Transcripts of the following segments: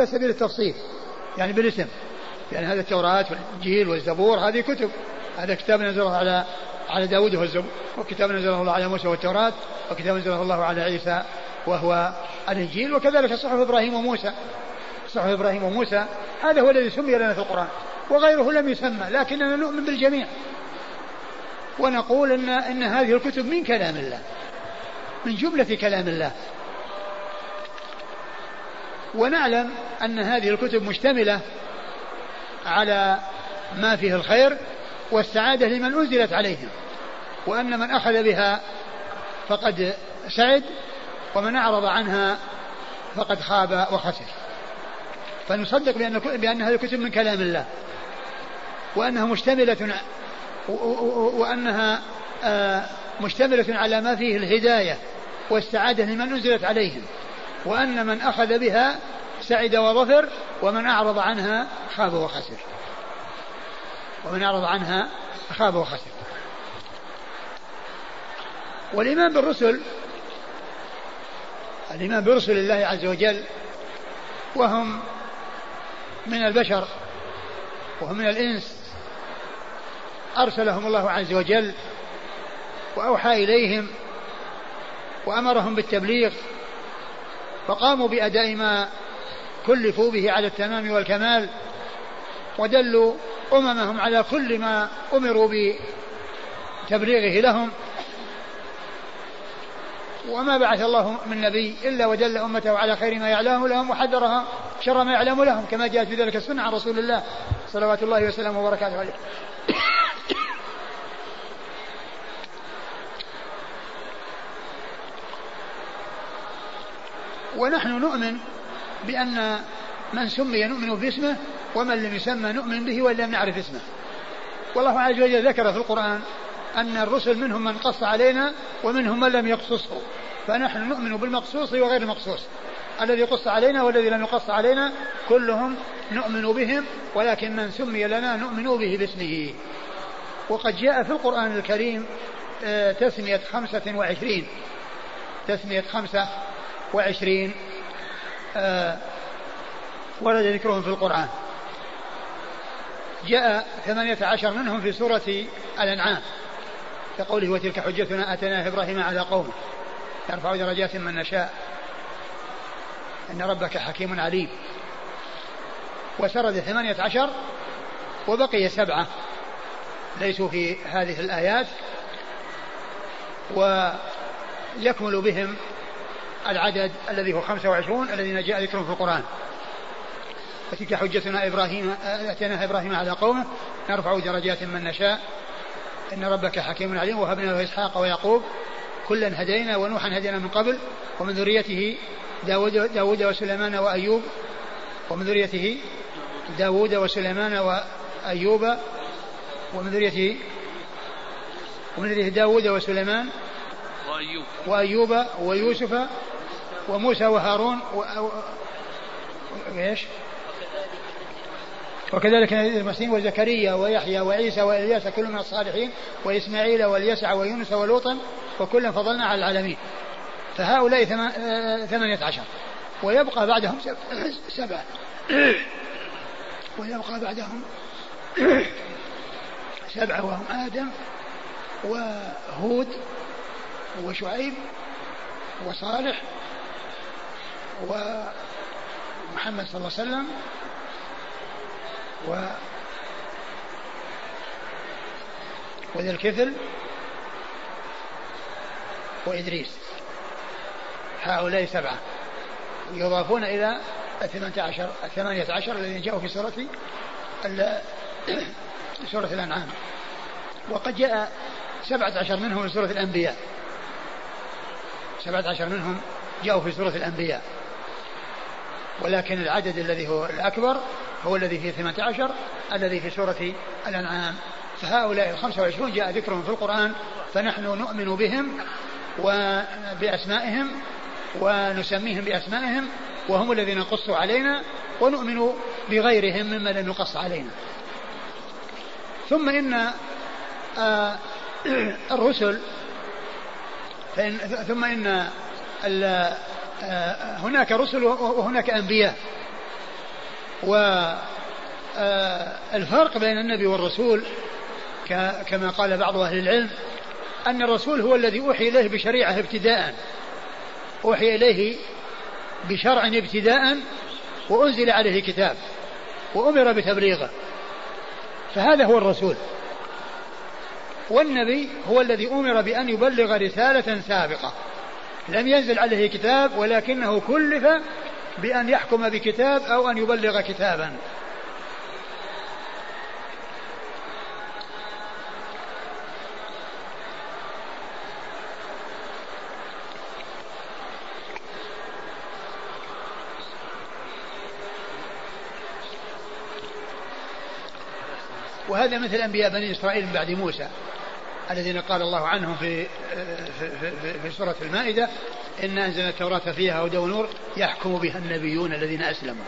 على سبيل التفصيل. يعني بالاسم. يعني هذا التوراة والإنجيل والزبور هذه كتب. هذا كتاب نزله على على داود والزبور وكتاب نزله الله على موسى والتوراة وكتاب نزله الله على عيسى وهو الإنجيل وكذلك صحف إبراهيم وموسى. صحف إبراهيم وموسى هذا هو الذي سمي لنا في القرآن. وغيره لم يسمى لكننا نؤمن بالجميع. ونقول إن, إن هذه الكتب من كلام الله. من جملة كلام الله. ونعلم أن هذه الكتب مشتملة على ما فيه الخير والسعادة لمن أنزلت عليهم وأن من أخذ بها فقد سعد ومن أعرض عنها فقد خاب وخسر. فنصدق بأن, بأن هذه الكتب من كلام الله وأنها مشتملة وأنها آه، مشتملة على ما فيه الهداية والسعادة لمن أنزلت عليهم. وأن من أخذ بها سعد وظفر ومن أعرض عنها خاب وخسر. ومن أعرض عنها خاب وخسر. والإيمان بالرسل الإيمان برسل الله عز وجل وهم من البشر وهم من الإنس. أرسلهم الله عز وجل وأوحى إليهم وأمرهم بالتبليغ فقاموا بأداء ما كلفوا به على التمام والكمال ودلوا أممهم على كل ما أمروا بتبليغه لهم. وما بعث الله من نبي إلا ودل أمته على خير ما يعلمه لهم وحذرها شر ما يعلم لهم كما جاءت في ذلك السنة عن رسول الله صلوات الله وسلامه وبركاته عليه. ونحن نؤمن بأن من سمي نؤمن باسمه ومن لم يسمى نؤمن به وإن لم نعرف اسمه. والله عز وجل ذكر في القرآن أن الرسل منهم من قص علينا ومنهم من لم يقصصه. فنحن نؤمن بالمقصوص وغير المقصوص. الذي قص علينا والذي لم يقص علينا كلهم نؤمن بهم ولكن من سمي لنا نؤمن به باسمه. وقد جاء في القرآن الكريم آه، تسمية خمسة وعشرين. تسمية خمسة وعشرين آه، ورد ذكرهم في القرآن. جاء ثمانية عشر منهم في سورة الأنعام كقوله وتلك حجتنا أتيناها إبراهيم على قومه يرفع درجات من نشاء إن ربك حكيم عليم. وسرد ثمانية عشر وبقي سبعة ليسوا في هذه الآيات ويكمل بهم العدد الذي هو خمسة وعشرون الذين جاء ذكرهم في القرآن. وتلك حجتنا إبراهيم أتيناها إبراهيم على قومه. نرفع درجات من نشاء. إن ربك حكيم عليم. وهبنا له إسحاق ويعقوب. كلا هدينا ونوحا هدينا من قبل. ومن ذريته داود, داود وسليمان وأيوب. ومن ذريته داود وسليمان وأيوب. ومن ذريته ومن ذريته داود وسليمان وأيوب. وأيوب ويوسف. وموسى وهارون و... إيش؟ وكذلك المسلمين وزكريا ويحيى وعيسى وإلياس كل من الصالحين وإسماعيل واليسع ويونس ولوطا وكلا فضلنا على العالمين. فهؤلاء ثمانية عشر. ويبقى بعدهم سبعة. ويبقى بعدهم سبعة وهم آدم وهود وشعيب وصالح ومحمد صلى الله عليه وسلم و وذي الكفل وإدريس. هؤلاء سبعة. يضافون إلى الثمانية عشر الذين جاءوا في سورة سورة الأنعام. وقد جاء سبعة عشر منهم في سورة الأنبياء. سبعة عشر منهم جاءوا في سورة الأنبياء. ولكن العدد الذي هو الأكبر هو الذي في ثمانية عشر الذي في سورة الأنعام. فهؤلاء الخمسة وعشرون جاء ذكرهم في القرآن فنحن نؤمن بهم وبأسمائهم ونسميهم بأسمائهم وهم الذين قصوا علينا ونؤمن بغيرهم مما لم يقص علينا. ثم إن آه، الرسل فإن ثم إن هناك رسل وهناك أنبياء. والفرق بين النبي والرسول كما قال بعض أهل العلم أن الرسول هو الذي أوحي إليه بشريعة ابتداء. أوحي إليه بشرع ابتداء وأنزل عليه كتاب وأمر بتبليغه. فهذا هو الرسول. والنبي هو الذي أمر بأن يبلغ رسالة سابقة. لم ينزل عليه كتاب ولكنه كلف بأن يحكم بكتاب أو أن يبلغ كتابا. وهذا مثل أنبياء بني إسرائيل من بعد موسى. الذين قال الله عنهم في في, في, في سورة المائدة إن أنزلنا التوراة فيها هدى ونور يحكم بها النبيون الذين أسلموا.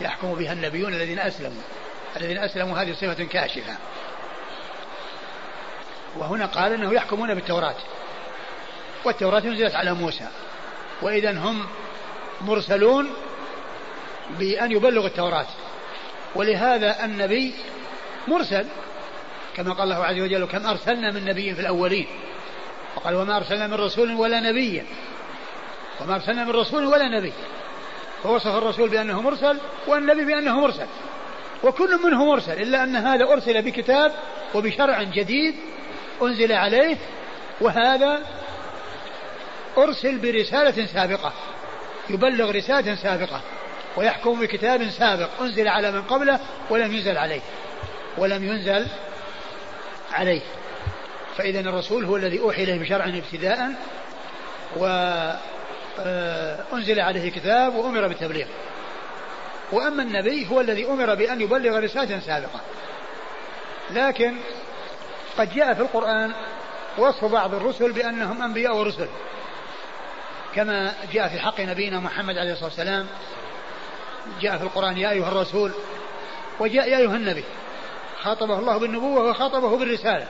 يحكم بها النبيون الذين أسلموا. الذين أسلموا هذه صفة كاشفة. وهنا قال أنه يحكمون بالتوراة. والتوراة نزلت على موسى. وإذا هم مرسلون بأن يبلغوا التوراة. ولهذا النبي مرسل كما قال الله عز وجل كم أرسلنا من نبي في الأولين. وقال وما أرسلنا من رسول ولا نبي وما أرسلنا من رسول ولا نبي فوصف الرسول بأنه مرسل والنبي بأنه مرسل. وكل منه مرسل إلا أن هذا أرسل بكتاب وبشرع جديد أنزل عليه وهذا أرسل برسالة سابقة يبلغ رسالة سابقة ويحكم بكتاب سابق أنزل على من قبله ولم ينزل عليه. ولم ينزل عليه. فإذا الرسول هو الذي أوحي إليه بشرع ابتداء وأنزل آه، عليه كتاب وأمر بالتبليغ. وأما النبي هو الذي أمر بأن يبلغ رسالة سابقة. لكن قد جاء في القرآن وصف بعض الرسل بأنهم أنبياء ورسل. كما جاء في حق نبينا محمد عليه الصلاة والسلام جاء في القرآن يا أيها الرسول وجاء يا أيها النبي. خاطبه الله بالنبوة وخاطبه بالرسالة.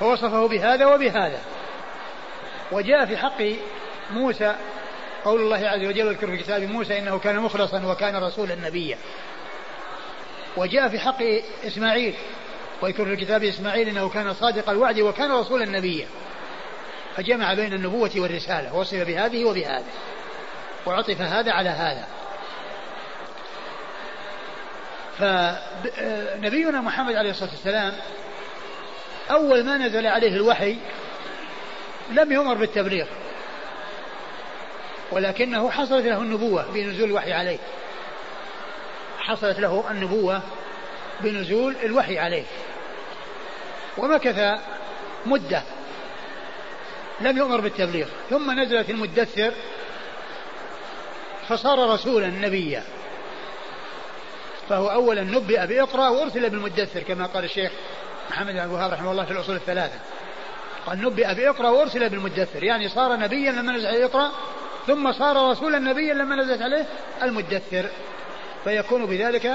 فوصفه بهذا وبهذا. وجاء في حق موسى قول الله عز وجل اذكر في كتاب موسى إنه كان مخلصا وكان رسولا نبيا. وجاء في حق إسماعيل واذكر في الكتاب إسماعيل إنه كان صادق الوعد وكان رسولا نبيا. فجمع بين النبوة والرسالة وصف بهذه وبهذه. وعطف هذا على هذا. فنبينا محمد عليه الصلاة والسلام أول ما نزل عليه الوحي لم يؤمر بالتبليغ ولكنه حصلت له النبوة بنزول الوحي عليه. حصلت له النبوة بنزول الوحي عليه. ومكث مدة لم يؤمر بالتبليغ ثم نزلت المدثر فصار رسولا نبيا. فهو أولا نبئ بإقرأ وأرسل بالمدثر كما قال الشيخ محمد بن الوهاب رحمه الله في الأصول الثلاثة. قال نبئ بإقرأ وأرسل بالمدثر يعني صار نبيا لما نزل عليه إقرأ ثم صار رسولا نبيا لما نزلت عليه المدثر. فيكون بذلك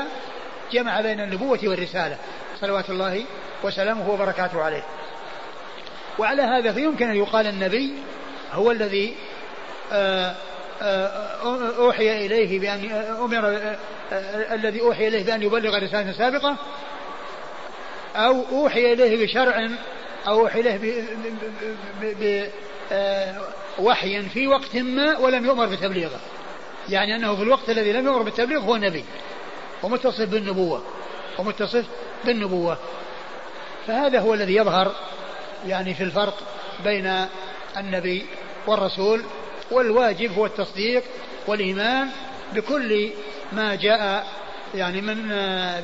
جمع بين النبوة والرسالة صلوات الله وسلامه وبركاته عليه. وعلى هذا فيمكن أن يقال النبي هو الذي آه أوحي إليه بأن أمر الذي أوحي إليه بأن يبلغ رسالة سابقة أو أوحي إليه بشرع أو أوحي إليه بوحي في وقت ما ولم يؤمر بتبليغه. يعني أنه في الوقت الذي لم يؤمر بالتبليغ هو نبي ومتصف بالنبوة ومتصف بالنبوة. فهذا هو الذي يظهر يعني في الفرق بين النبي والرسول والواجب هو التصديق والإيمان بكل ما جاء يعني من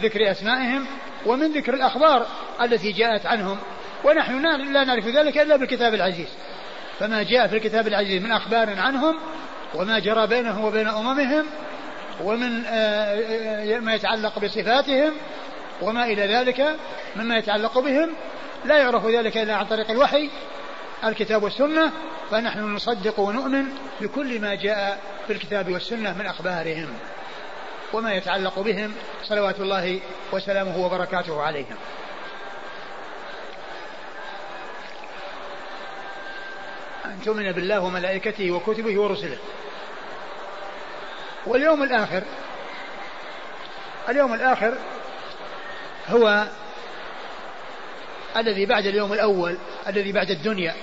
ذكر أسمائهم ومن ذكر الأخبار التي جاءت عنهم. ونحن لا نعرف ذلك إلا بالكتاب العزيز. فما جاء في الكتاب العزيز من أخبار عنهم وما جرى بينهم وبين أممهم ومن آه، ما يتعلق بصفاتهم وما إلى ذلك مما يتعلق بهم لا يعرف ذلك إلا عن طريق الوحي الكتاب والسنة فنحن نصدق ونؤمن بكل ما جاء في الكتاب والسنة من أخبارهم وما يتعلق بهم. صلوات الله وسلامه وبركاته عليهم. أن تؤمن بالله وملائكته وكتبه ورسله. واليوم الآخر اليوم الآخر هو الذي بعد اليوم الأول الذي بعد الدنيا.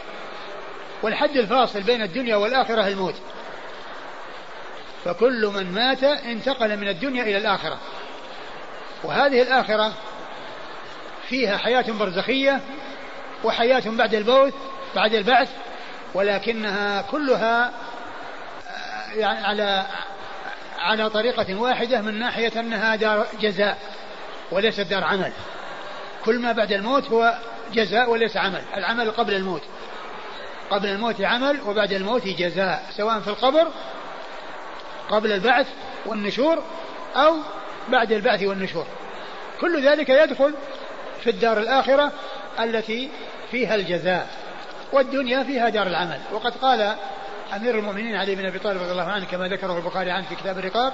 والحد الفاصل بين الدنيا والآخرة الموت. فكل من مات انتقل من الدنيا إلى الآخرة. وهذه الآخرة فيها حياة برزخية وحياة بعد الموت بعد البعث ولكنها كلها آه، يعني على على طريقة واحدة من ناحية أنها دار جزاء وليست دار عمل. كل ما بعد الموت هو جزاء وليس عمل. العمل قبل الموت. قبل الموت عمل وبعد الموت جزاء سواء في القبر قبل البعث والنشور أو بعد البعث والنشور. كل ذلك يدخل في الدار الآخرة التي فيها الجزاء والدنيا فيها دار العمل. وقد قال أمير المؤمنين علي بن أبي طالب رضي الله عنه كما ذكره البخاري عنه في كتاب الرقاب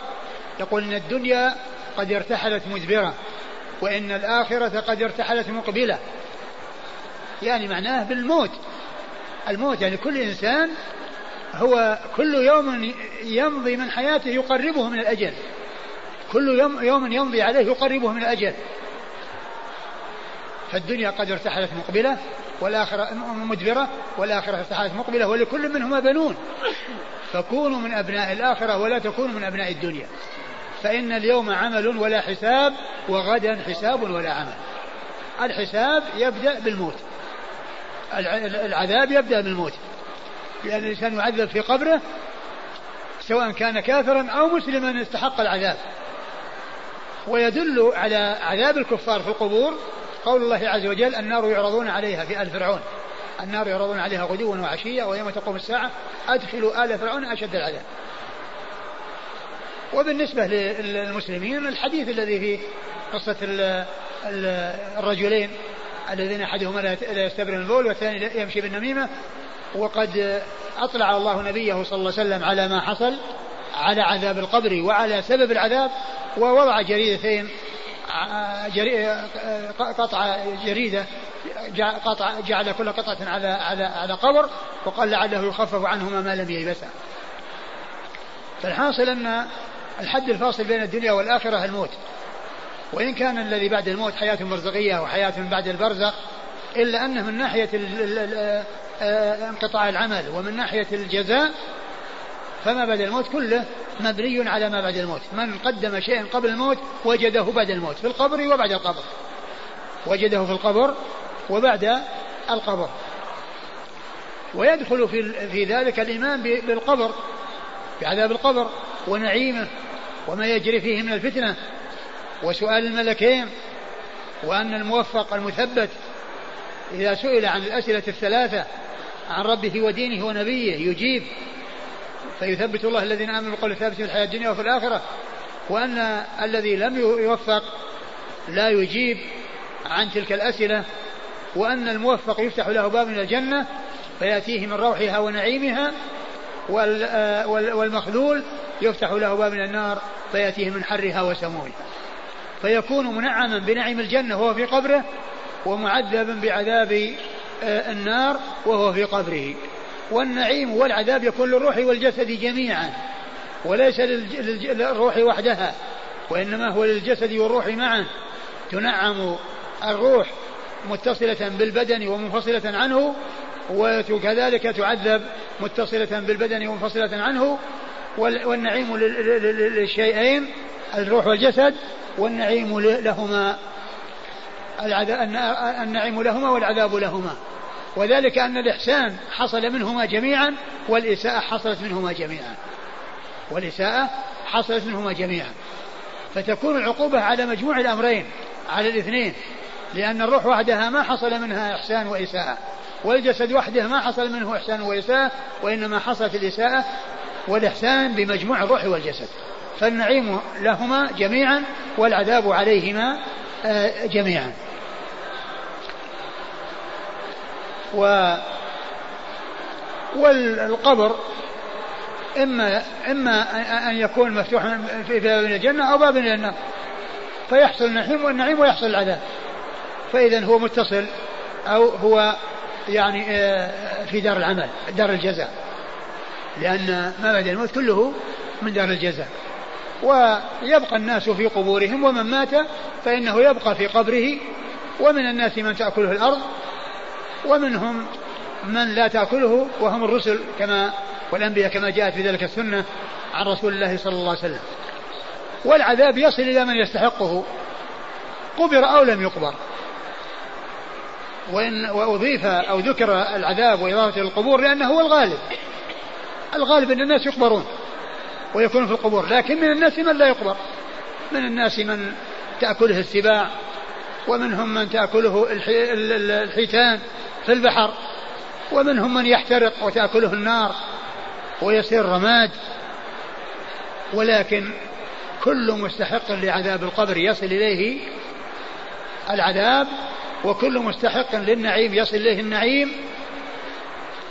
يقول إن الدنيا قد ارتحلت مدبرة وإن الآخرة قد ارتحلت مقبلة. يعني معناه بالموت. الموت يعني كل إنسان هو كل يوم يمضي من حياته يقربه من الأجل. كل يوم, يوم يمضي عليه يقربه من الأجل. فالدنيا قد ارتحلت مقبلة والآخرة مدبرة والآخرة ارتحلت مقبلة ولكل منهما بنون. فكونوا من أبناء الآخرة ولا تكونوا من أبناء الدنيا. فإن اليوم عمل ولا حساب وغدا حساب ولا عمل. الحساب يبدأ بالموت. العذاب يبدأ بالموت. لأن الإنسان يعذب في قبره سواء كان كافرا أو مسلما استحق العذاب. ويدل على عذاب الكفار في القبور قول الله عز وجل النار يعرضون عليها في آل فرعون. النار يعرضون عليها غدوا وعشيا ويوم تقوم الساعة أدخلوا آل فرعون أشد العذاب. وبالنسبة للمسلمين الحديث الذي في قصة الرجلين الذين أحدهما لا يستبرئ البول والثاني يمشي بالنميمة وقد أطلع الله نبيه صلى الله عليه وسلم على ما حصل على عذاب القبر وعلى سبب العذاب ووضع جريدتين قطع جريدة قطع جعل كل قطعة على على على قبر وقال لعله يخفف عنهما ما لم ييبسا. فالحاصل أن الحد الفاصل بين الدنيا والآخرة الموت. وإن كان الذي بعد الموت حياة برزخية وحياة بعد البرزخ إلا أنه من ناحية انقطاع العمل ومن ناحية الجزاء فما بعد الموت كله مبني على ما بعد الموت. من قدم شيئا قبل الموت وجده بعد الموت في القبر وبعد القبر. وجده في القبر وبعد القبر. ويدخل في في ذلك الإيمان بالقبر بعذاب القبر ونعيمه. وما يجري فيه من الفتنة. وسؤال الملكين وأن الموفق المثبت إذا سئل عن الأسئلة الثلاثة عن ربه ودينه ونبيه يجيب. فيثبت الله الذين آمنوا بالقول الثابت في الحياة الدنيا وفي الآخرة وأن الذي لم يوفق لا يجيب عن تلك الأسئلة وأن الموفق يفتح له باب من الجنة فيأتيه من روحها ونعيمها والمخذول يفتح له باب من النار فيأتيه من حرها وسمومها فيكون منعما بنعيم الجنة وهو في قبره ومعذبا بعذاب آه، النار وهو في قبره. والنعيم والعذاب يكون للروح والجسد جميعا وليس للروح وحدها وإنما هو للجسد والروح معا. تنعم الروح متصلة بالبدن ومنفصلة عنه وكذلك تعذب متصلة بالبدن ومنفصلة عنه والنعيم للشيئين الروح والجسد والنعيم لهما. النعيم لهما والعذاب لهما. وذلك أن الإحسان حصل منهما جميعا والإساءة حصلت منهما جميعا. والإساءة حصلت منهما جميعا. فتكون العقوبة على مجموع الأمرين على الاثنين لأن الروح وحدها ما حصل منها إحسان وإساءة والجسد وحده ما حصل منه إحسان وإساءة وإنما حصلت الإساءة والإحسان بمجموع الروح والجسد. فالنعيم لهما جميعا والعذاب عليهما آه، جميعا. و والقبر إما إما أن يكون مفتوحا في باب الجنة أو باب إلى النار. فيحصل النعيم والنعيم ويحصل العذاب. فإذا هو متصل أو هو يعني آه، في دار العمل دار الجزاء. لأن ما بعد الموت كله من دار الجزاء. ويبقى الناس في قبورهم ومن مات فإنه يبقى في قبره ومن الناس من تأكله الأرض ومنهم من لا تأكله وهم الرسل كما والأنبياء كما جاءت في ذلك السنة عن رسول الله صلى الله عليه وسلم. والعذاب يصل إلى من يستحقه. قبر أو لم يقبر. وإن وأضيف أو ذكر العذاب وإضافة القبور لأنه هو الغالب. الغالب أن الناس يقبرون ويكون في القبور لكن من الناس من لا يقبر؟ من الناس من تأكله السباع ومنهم من تأكله الحيتان في البحر ومنهم من يحترق وتأكله النار ويصير رماد. ولكن كل مستحق لعذاب القبر يصل إليه العذاب وكل مستحق للنعيم يصل إليه النعيم.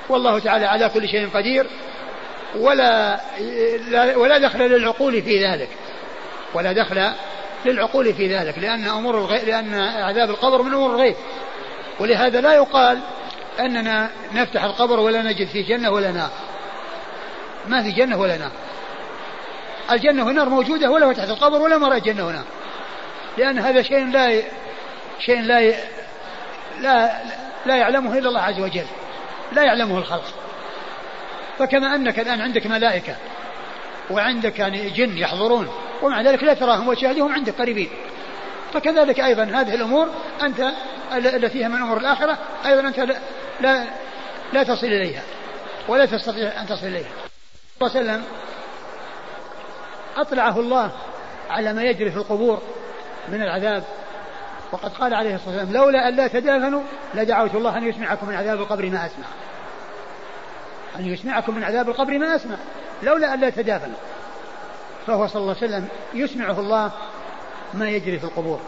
والله تعالى على كل شيء قدير. ولا ولا دخل للعقول في ذلك. ولا دخل للعقول في ذلك لأن أمور الغيب لأن عذاب القبر من أمور الغيب. ولهذا لا يقال أننا نفتح القبر ولا نجد فيه جنة ولا نار. ما في جنة ولا نار. الجنة والنار موجودة ولا تحت القبر ولا مرأة جنة ونار لأن هذا شيء لا شيء لا لا لا يعلمه إلا الله عز وجل. لا يعلمه الخلق. فكما أنك الآن عندك ملائكة. وعندك يعني جن يحضرون. ومع ذلك لا تراهم وتشاهدهم عندك قريبين. فكذلك أيضا هذه الأمور أنت التي فيها من أمور الآخرة أيضا أنت لا لا تصل إليها. ولا تستطيع أن تصل إليها. صلى الله عليه وسلم أطلعه الله على ما يجري في القبور من العذاب. وقد قال عليه الصلاة والسلام لولا أن لا تدافنوا لدعوت الله أن يسمعكم من عذاب القبر ما أسمع. أن يسمعكم من عذاب القبر ما أسمع لولا أن لا تدافنوا فهو صلى الله عليه وسلم يسمعه الله ما يجري في القبور.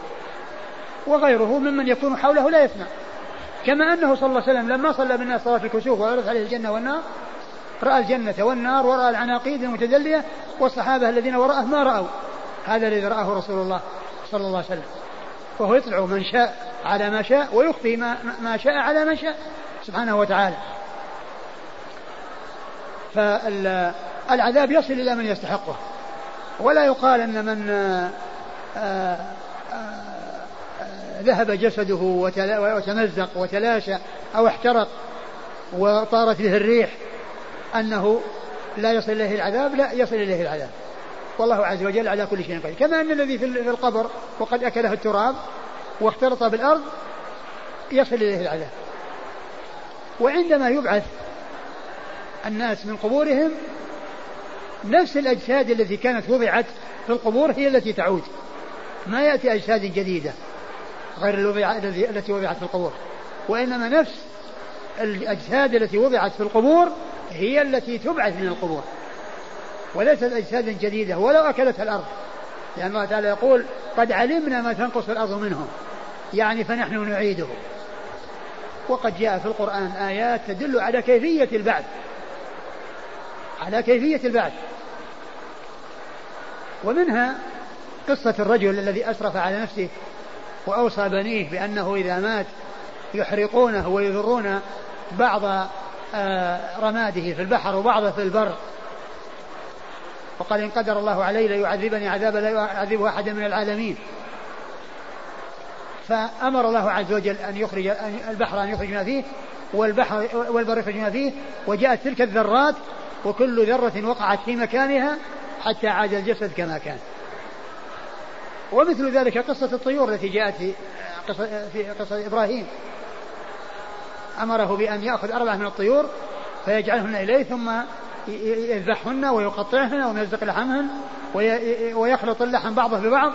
وغيره ممن يكون حوله لا يسمع. كما أنه صلى الله عليه وسلم لما صلى بالناس صلاة الكسوف وعرض عليه الجنة والنار رأى الجنة والنار ورأى العناقيد المتدلية والصحابة الذين وراءه ما رأوا. هذا الذي رآه رسول الله صلى الله عليه وسلم. فهو يطلع من شاء على ما شاء ويخفي ما, ما شاء على من شاء. سبحانه وتعالى. فالعذاب يصل إلى من يستحقه. ولا يقال أن من آه، آآ آه، ذهب جسده وتمزق وتلاشى أو احترق وطارت به الريح أنه لا يصل إليه العذاب لا يصل إليه العذاب. والله عز وجل على كل شيء قدير. كما أن الذي في القبر وقد أكله التراب واختلط بالأرض يصل إليه العذاب. وعندما يبعث الناس من قبورهم نفس الأجساد التي كانت وضعت في القبور هي التي تعود. ما يأتي أجساد جديدة غير التي وضعت في القبور. وإنما نفس الأجساد التي وضعت في القبور هي التي تبعث من القبور. وليست أجساد جديدة ولو أكلتها الأرض. لأن الله تعالى يقول قد علمنا ما تنقص الأرض منهم. يعني فنحن نعيده. وقد جاء في القرآن آيات تدل على كيفية البعث. على كيفية البعث. ومنها قصة الرجل الذي أسرف على نفسه وأوصى بنيه بأنه إذا مات يحرقونه ويذرون بعض آه، رماده في البحر وبعضه في البر. وقال إن قدر الله علي ليعذبني عذابا لا يعذبه أحدا من العالمين. فأمر الله عز وجل أن يخرج البحر أن يخرج ما فيه والبحر والبر يخرج ما فيه وجاءت تلك الذرات وكل ذرة وقعت في مكانها حتى عاد الجسد كما كان. ومثل ذلك قصة الطيور التي جاءت في قصة, في قصة إبراهيم. أمره بأن يأخذ أربعة من الطيور فيجعلهن إليه ثم يذبحهن ويقطعهن ويمزق لحمهن ويخلط اللحم بعضه ببعض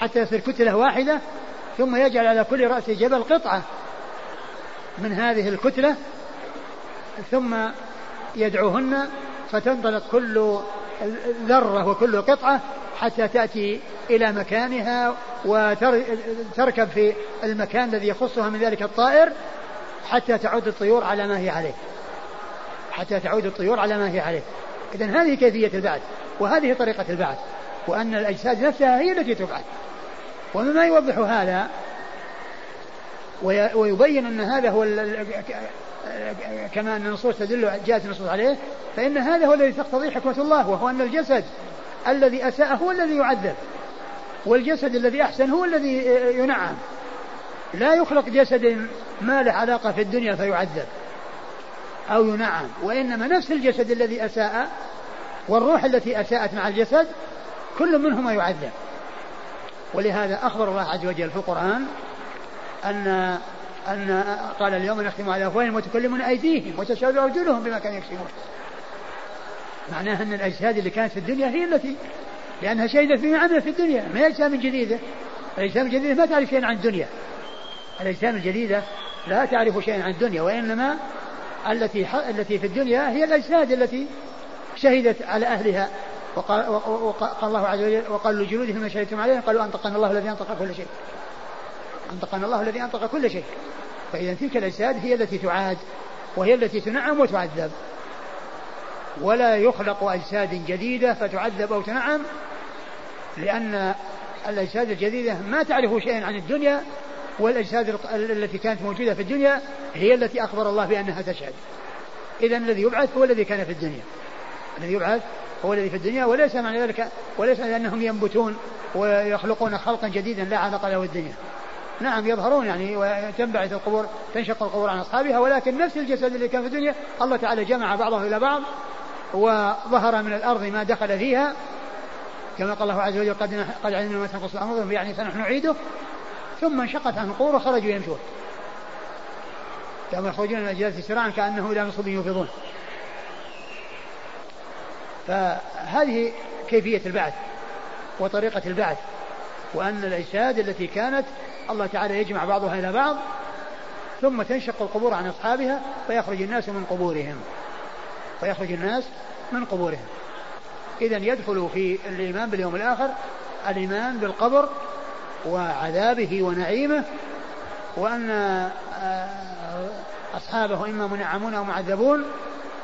حتى يصير كتلة واحدة ثم يجعل على كل رأس جبل قطعة من هذه الكتلة ثم يدعوهن فتنطلق كل ذرة وكل قطعة حتى تأتي إلى مكانها وتركب في المكان الذي يخصها من ذلك الطائر حتى تعود الطيور على ما هي عليه. حتى تعود الطيور على ما هي عليه. إذا هذه كيفية البعث وهذه طريقة البعث وأن الأجساد نفسها هي التي تبعث. ومما يوضح هذا ويبين أن هذا هو كما أن النصوص تدل جاءت النصوص عليه فإن هذا هو الذي تقتضي حكمة الله وهو أن الجسد الذي أساء هو الذي يعذب والجسد الذي أحسن هو الذي ينعم. لا يخلق جسد ما له علاقة في الدنيا فيعذب أو ينعم وإنما نفس الجسد الذي أساء والروح التي أساءت مع الجسد كل منهما يعذب. ولهذا أخبر الله عز وجل في القرآن أن أن قال اليوم نختم على أفواههم وتكلمون أيديهم وتشهد أرجلهم بما كانوا يكسبون. معناها أن الأجساد اللي كانت في الدنيا هي التي لأنها شهدت بما عملت في الدنيا ما هي أجسام جديدة. الأجسام الجديدة ما تعرف شيئا عن الدنيا. الأجسام الجديدة لا تعرف شيئا عن الدنيا وإنما التي التي في الدنيا هي الأجساد التي شهدت على أهلها. وقال, وقال الله عز وجل وقال لجلودهم ما شهدتم عليهم قالوا أنطقنا الله الذي أنطق كل شيء. أنطقنا الله الذي أنطق كل شيء. فإذا تلك الأجساد هي التي تعاد وهي التي تنعم وتعذب. ولا يخلق أجساد جديدة فتعذب أو تنعم لأن الأجساد الجديدة ما تعرف شيئا عن الدنيا والأجساد التي كانت موجودة في الدنيا هي التي أخبر الله بأنها تشهد إذا الذي يبعث هو الذي كان في الدنيا. الذي يبعث هو الذي في الدنيا وليس معنى ذلك وليس لأنهم ينبتون ويخلقون خلقا جديدا لا علاقة له الدنيا نعم يظهرون يعني وتنبعث القبور تنشق القبور عن أصحابها ولكن نفس الجسد اللي كان في الدنيا الله تعالى جمع بعضه إلى بعض وظهر من الأرض ما دخل فيها كما قال الله عز وجل قد قد علمنا ما تنقص الأمر يعني فنحن نعيده. ثم انشقت عنه القبور وخرجوا يمشون. كما يخرجون من الأجداث سراعا كأنه إلى نصب يوفضون. فهذه كيفية البعث وطريقة البعث وأن الأجساد التي كانت الله تعالى يجمع بعضها إلى بعض ثم تنشق القبور عن أصحابها فيخرج الناس من قبورهم. فيخرج الناس من قبورهم. إذا يدخل في الإيمان باليوم الآخر الإيمان بالقبر وعذابه ونعيمه وأن آه، أصحابه إما منعمون أو معذبون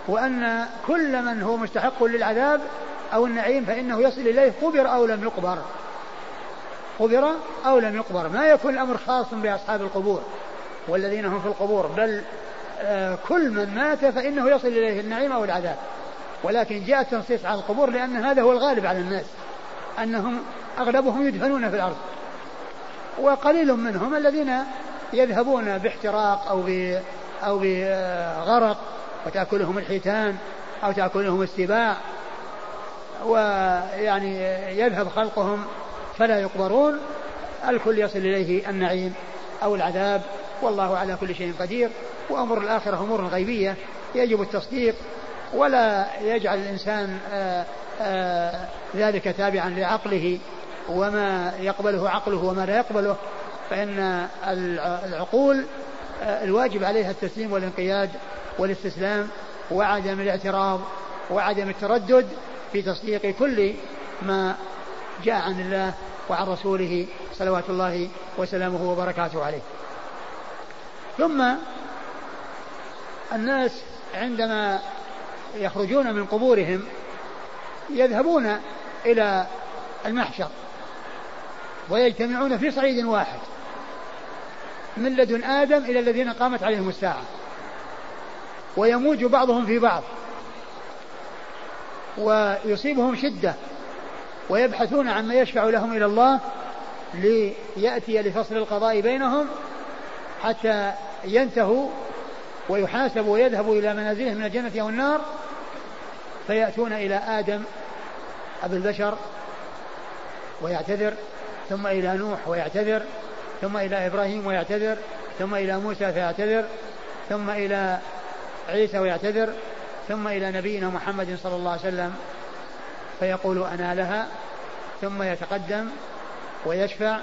وأن كل من هو مستحق للعذاب أو النعيم فإنه يصل إليه قبر أو لم يقبر. قبر أو لم يقبر. ما يكون الأمر خاص بأصحاب القبور والذين هم في القبور بل آه، كل من مات فإنه يصل إليه النعيم أو العذاب. ولكن جاء التنصيص على القبور لأن هذا هو الغالب على الناس أنهم أغلبهم يدفنون في الأرض. وقليل منهم الذين يذهبون باحتراق أو أو بغرق وتأكلهم الحيتان أو تأكلهم السباع ويعني يذهب خلقهم فلا يقبرون الكل يصل إليه النعيم أو العذاب والله على كل شيء قدير. وأمر الآخرة أمور غيبية يجب التصديق ولا يجعل الإنسان آآ آه، آآ آه، ذلك تابعا لعقله وما يقبله عقله وما لا يقبله. فإن العقول آه، الواجب عليها التسليم والانقياد والاستسلام وعدم الاعتراض وعدم التردد في تصديق كل ما جاء عن الله وعن رسوله صلوات الله وسلامه وبركاته عليه. ثم الناس عندما يخرجون من قبورهم يذهبون إلى المحشر ويجتمعون في صعيد واحد من لدن آدم إلى الذين قامت عليهم الساعة ويموج بعضهم في بعض ويصيبهم شدة ويبحثون عما يشفع لهم إلى الله ليأتي لفصل القضاء بينهم حتى ينتهوا ويحاسبوا ويذهبوا إلى منازلهم من الجنة أو النار فيأتون إلى آدم أبي البشر ويعتذر ثم إلى نوح ويعتذر ثم إلى إبراهيم ويعتذر ثم إلى موسى فيعتذر ثم إلى عيسى ويعتذر ثم إلى نبينا محمد صلى الله عليه وسلم فيقول أنا لها ثم يتقدم ويشفع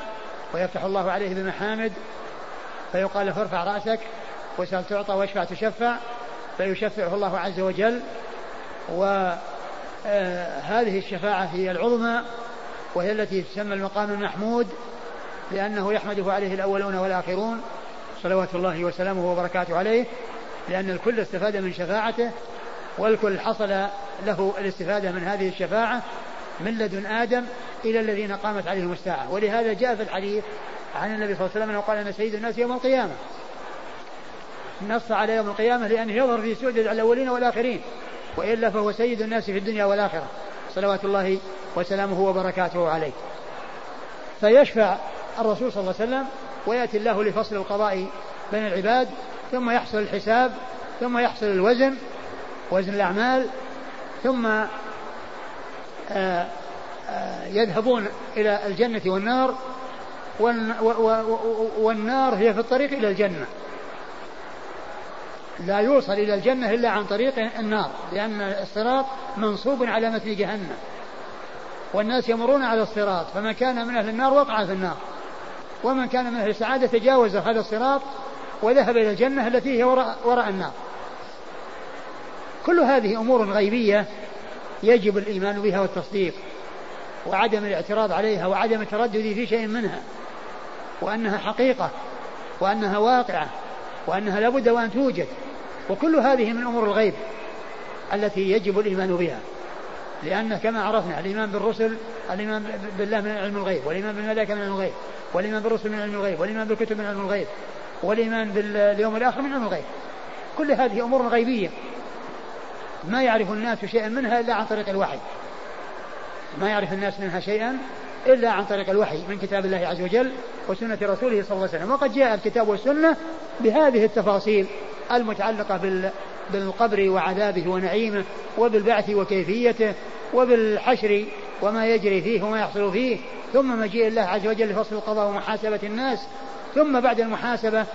ويفتح الله عليه بمحامد فيقال له ارفع رأسك وسل تعطى واشفع تشفع فيشفعه الله عز وجل. وهذه آه، الشفاعة هي العظمى وهي التي تسمى المقام المحمود لأنه يحمده عليه الأولون والآخرون صلوات الله وسلامه وبركاته عليه لأن الكل استفاد من شفاعته. والكل حصل له الاستفادة من هذه الشفاعة من لدن آدم إلى الذين قامت عليهم الساعة. ولهذا جاء في الحديث عن النبي صلى الله عليه وسلم وقال أنا سيد الناس يوم القيامة. نص على يوم القيامة لأنه يظهر في سؤدد الأولين والآخرين وإلا فهو سيد الناس في الدنيا والآخرة. صلوات الله وسلامه وبركاته عليه. فيشفع الرسول صلى الله عليه وسلم ويأتي الله لفصل القضاء بين العباد ثم يحصل الحساب ثم يحصل الوزن وزن الأعمال ثم آه، آه، يذهبون إلى الجنة والنار والنار هي في الطريق إلى الجنة. لا يوصل إلى الجنة إلا عن طريق النار لأن الصراط منصوب على مثل جهنم. والناس يمرون على الصراط فمن كان من أهل النار وقع في النار. ومن كان من أهل السعادة تجاوز هذا الصراط وذهب إلى الجنة التي هي وراء, وراء النار. كل هذه أمور غيبية يجب الإيمان بها والتصديق وعدم الاعتراض عليها وعدم التردد في شيء منها وأنها حقيقة وأنها واقعة وأنها لابد وأن توجد وكل هذه من أمور الغيب التي يجب الإيمان بها لأن كما عرفنا الإيمان بالرسل الإيمان بالله من علم الغيب والإيمان بالملائكة من علم الغيب والإيمان بالرسل من علم الغيب والإيمان بالكتب من علم الغيب والإيمان باليوم الآخر من علم الغيب. كل هذه أمور غيبية. ما يعرف الناس شيئا منها إلا عن طريق الوحي. ما يعرف الناس منها شيئا إلا عن طريق الوحي من كتاب الله عز وجل وسنة رسوله صلى الله عليه وسلم. وقد جاء الكتاب والسنة بهذه التفاصيل المتعلقة بال بالقبر وعذابه ونعيمه وبالبعث وكيفيته وبالحشر وما يجري فيه وما يحصل فيه. ثم مجيء الله عز وجل لفصل القضاء ومحاسبة الناس. ثم بعد المحاسبة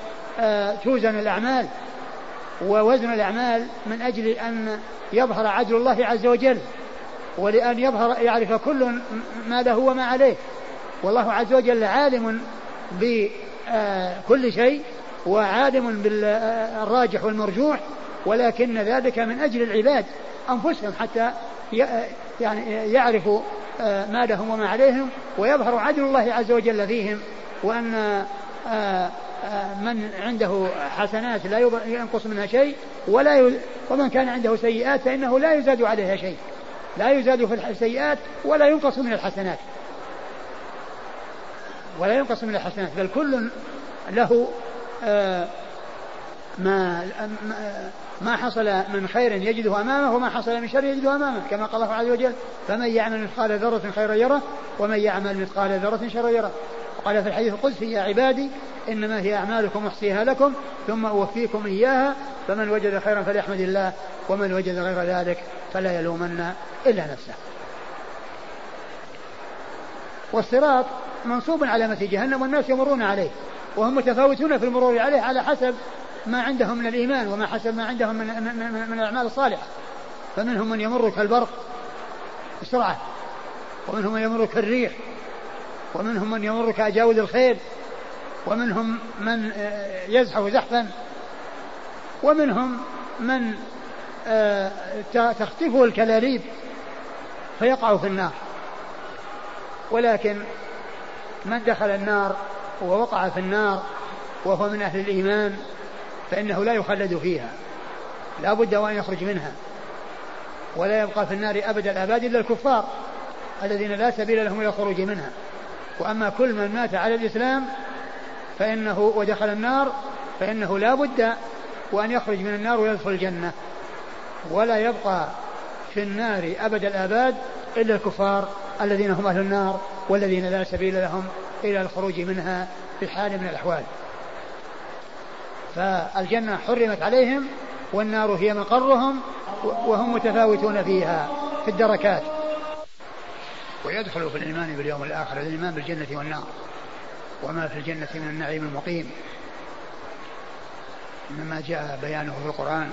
آه توزن الأعمال. ووزن الأعمال من أجل أن يظهر عدل الله عز وجل ولأن يظهر يعرف كل ما له وما عليه. والله عز وجل عالم بكل شيء وعالم بالراجح والمرجوح ولكن ذلك من أجل العباد أنفسهم حتى يعني يعرفوا ما لهم وما عليهم ويظهر عدل الله عز وجل فيهم وأن من عنده حسنات لا ينقص منها شيء ولا ومن كان عنده سيئات فإنه لا يزاد عليها شيء. لا يزاد في السيئات ولا ينقص من الحسنات. ولا ينقص من الحسنات بل كل له آه، ما ما حصل من خير يجده أمامه وما حصل من شر يجده أمامه كما قال الله عز وجل فمن يعمل مثقال ذرة خيرا يره ومن يعمل مثقال ذرة شرا يره. وقال في الحديث القدسي يا عبادي إنما هي أعمالكم أحصيها لكم ثم أوفيكم إياها فمن وجد خيرا فليحمد الله ومن وجد غير ذلك فلا يلومن إلا نفسه. والصراط منصوب على مثل جهنم والناس يمرون عليه وهم متفاوتون في المرور عليه على حسب ما عندهم من الإيمان وما حسب ما عندهم من, من, من الأعمال الصالحة. فمنهم من يمر كالبرق بسرعة ومنهم من يمر كالريح ومنهم من يمر كأجاود الخيل ومنهم من آه، يزحف زحفا ومنهم من آه، تخطفه الكلاليب فيقع في النار. ولكن من دخل النار ووقع في النار وهو من أهل الإيمان فإنه لا يخلد فيها لا بد وأن يخرج منها ولا يبقى في النار أبد الأباد إلا الكفار الذين لا سبيل لهم إلى الخروج منها. وأما كل من مات على الإسلام فإنه ودخل النار فإنه لا بد وأن يخرج من النار ويدخل الجنة. ولا يبقى في النار أبد الآباد إلا الكفار الذين هم أهل النار والذين لا سبيل لهم إلى الخروج منها في حال من الأحوال. فالجنة حرمت عليهم والنار هي مقرهم وهم متفاوتون فيها في الدركات. ويدخل في الإيمان باليوم الآخر الإيمان بالجنة والنار وما في الجنة من النعيم المقيم. مما جاء بيانه في القرآن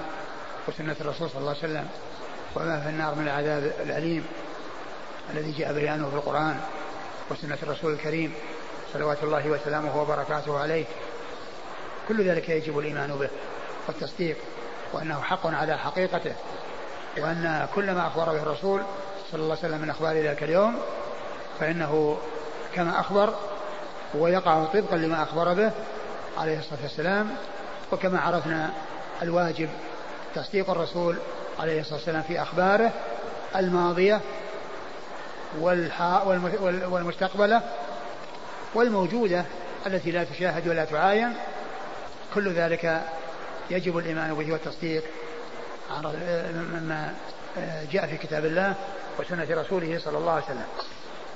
وسنة الرسول صلى الله عليه وسلم وما في النار من العذاب الأليم الذي جاء بيانه في القرآن وسنة الرسول الكريم صلوات الله وسلامه وبركاته عليه. كل ذلك يجب الإيمان به والتصديق وأنه حق على حقيقته وأن كل ما أخبر به الرسول صلى الله عليه وسلم من أخبار ذلك اليوم فإنه كما أخبر ويقع طبقا لما أخبر به عليه الصلاة والسلام وكما عرفنا الواجب تصديق الرسول عليه الصلاة والسلام في أخباره الماضية والمستقبلة والموجودة التي لا تشاهد ولا تعاين. كل ذلك يجب الإيمان به والتصديق مما جاء في كتاب الله. وسنة رسوله صلى الله عليه وسلم.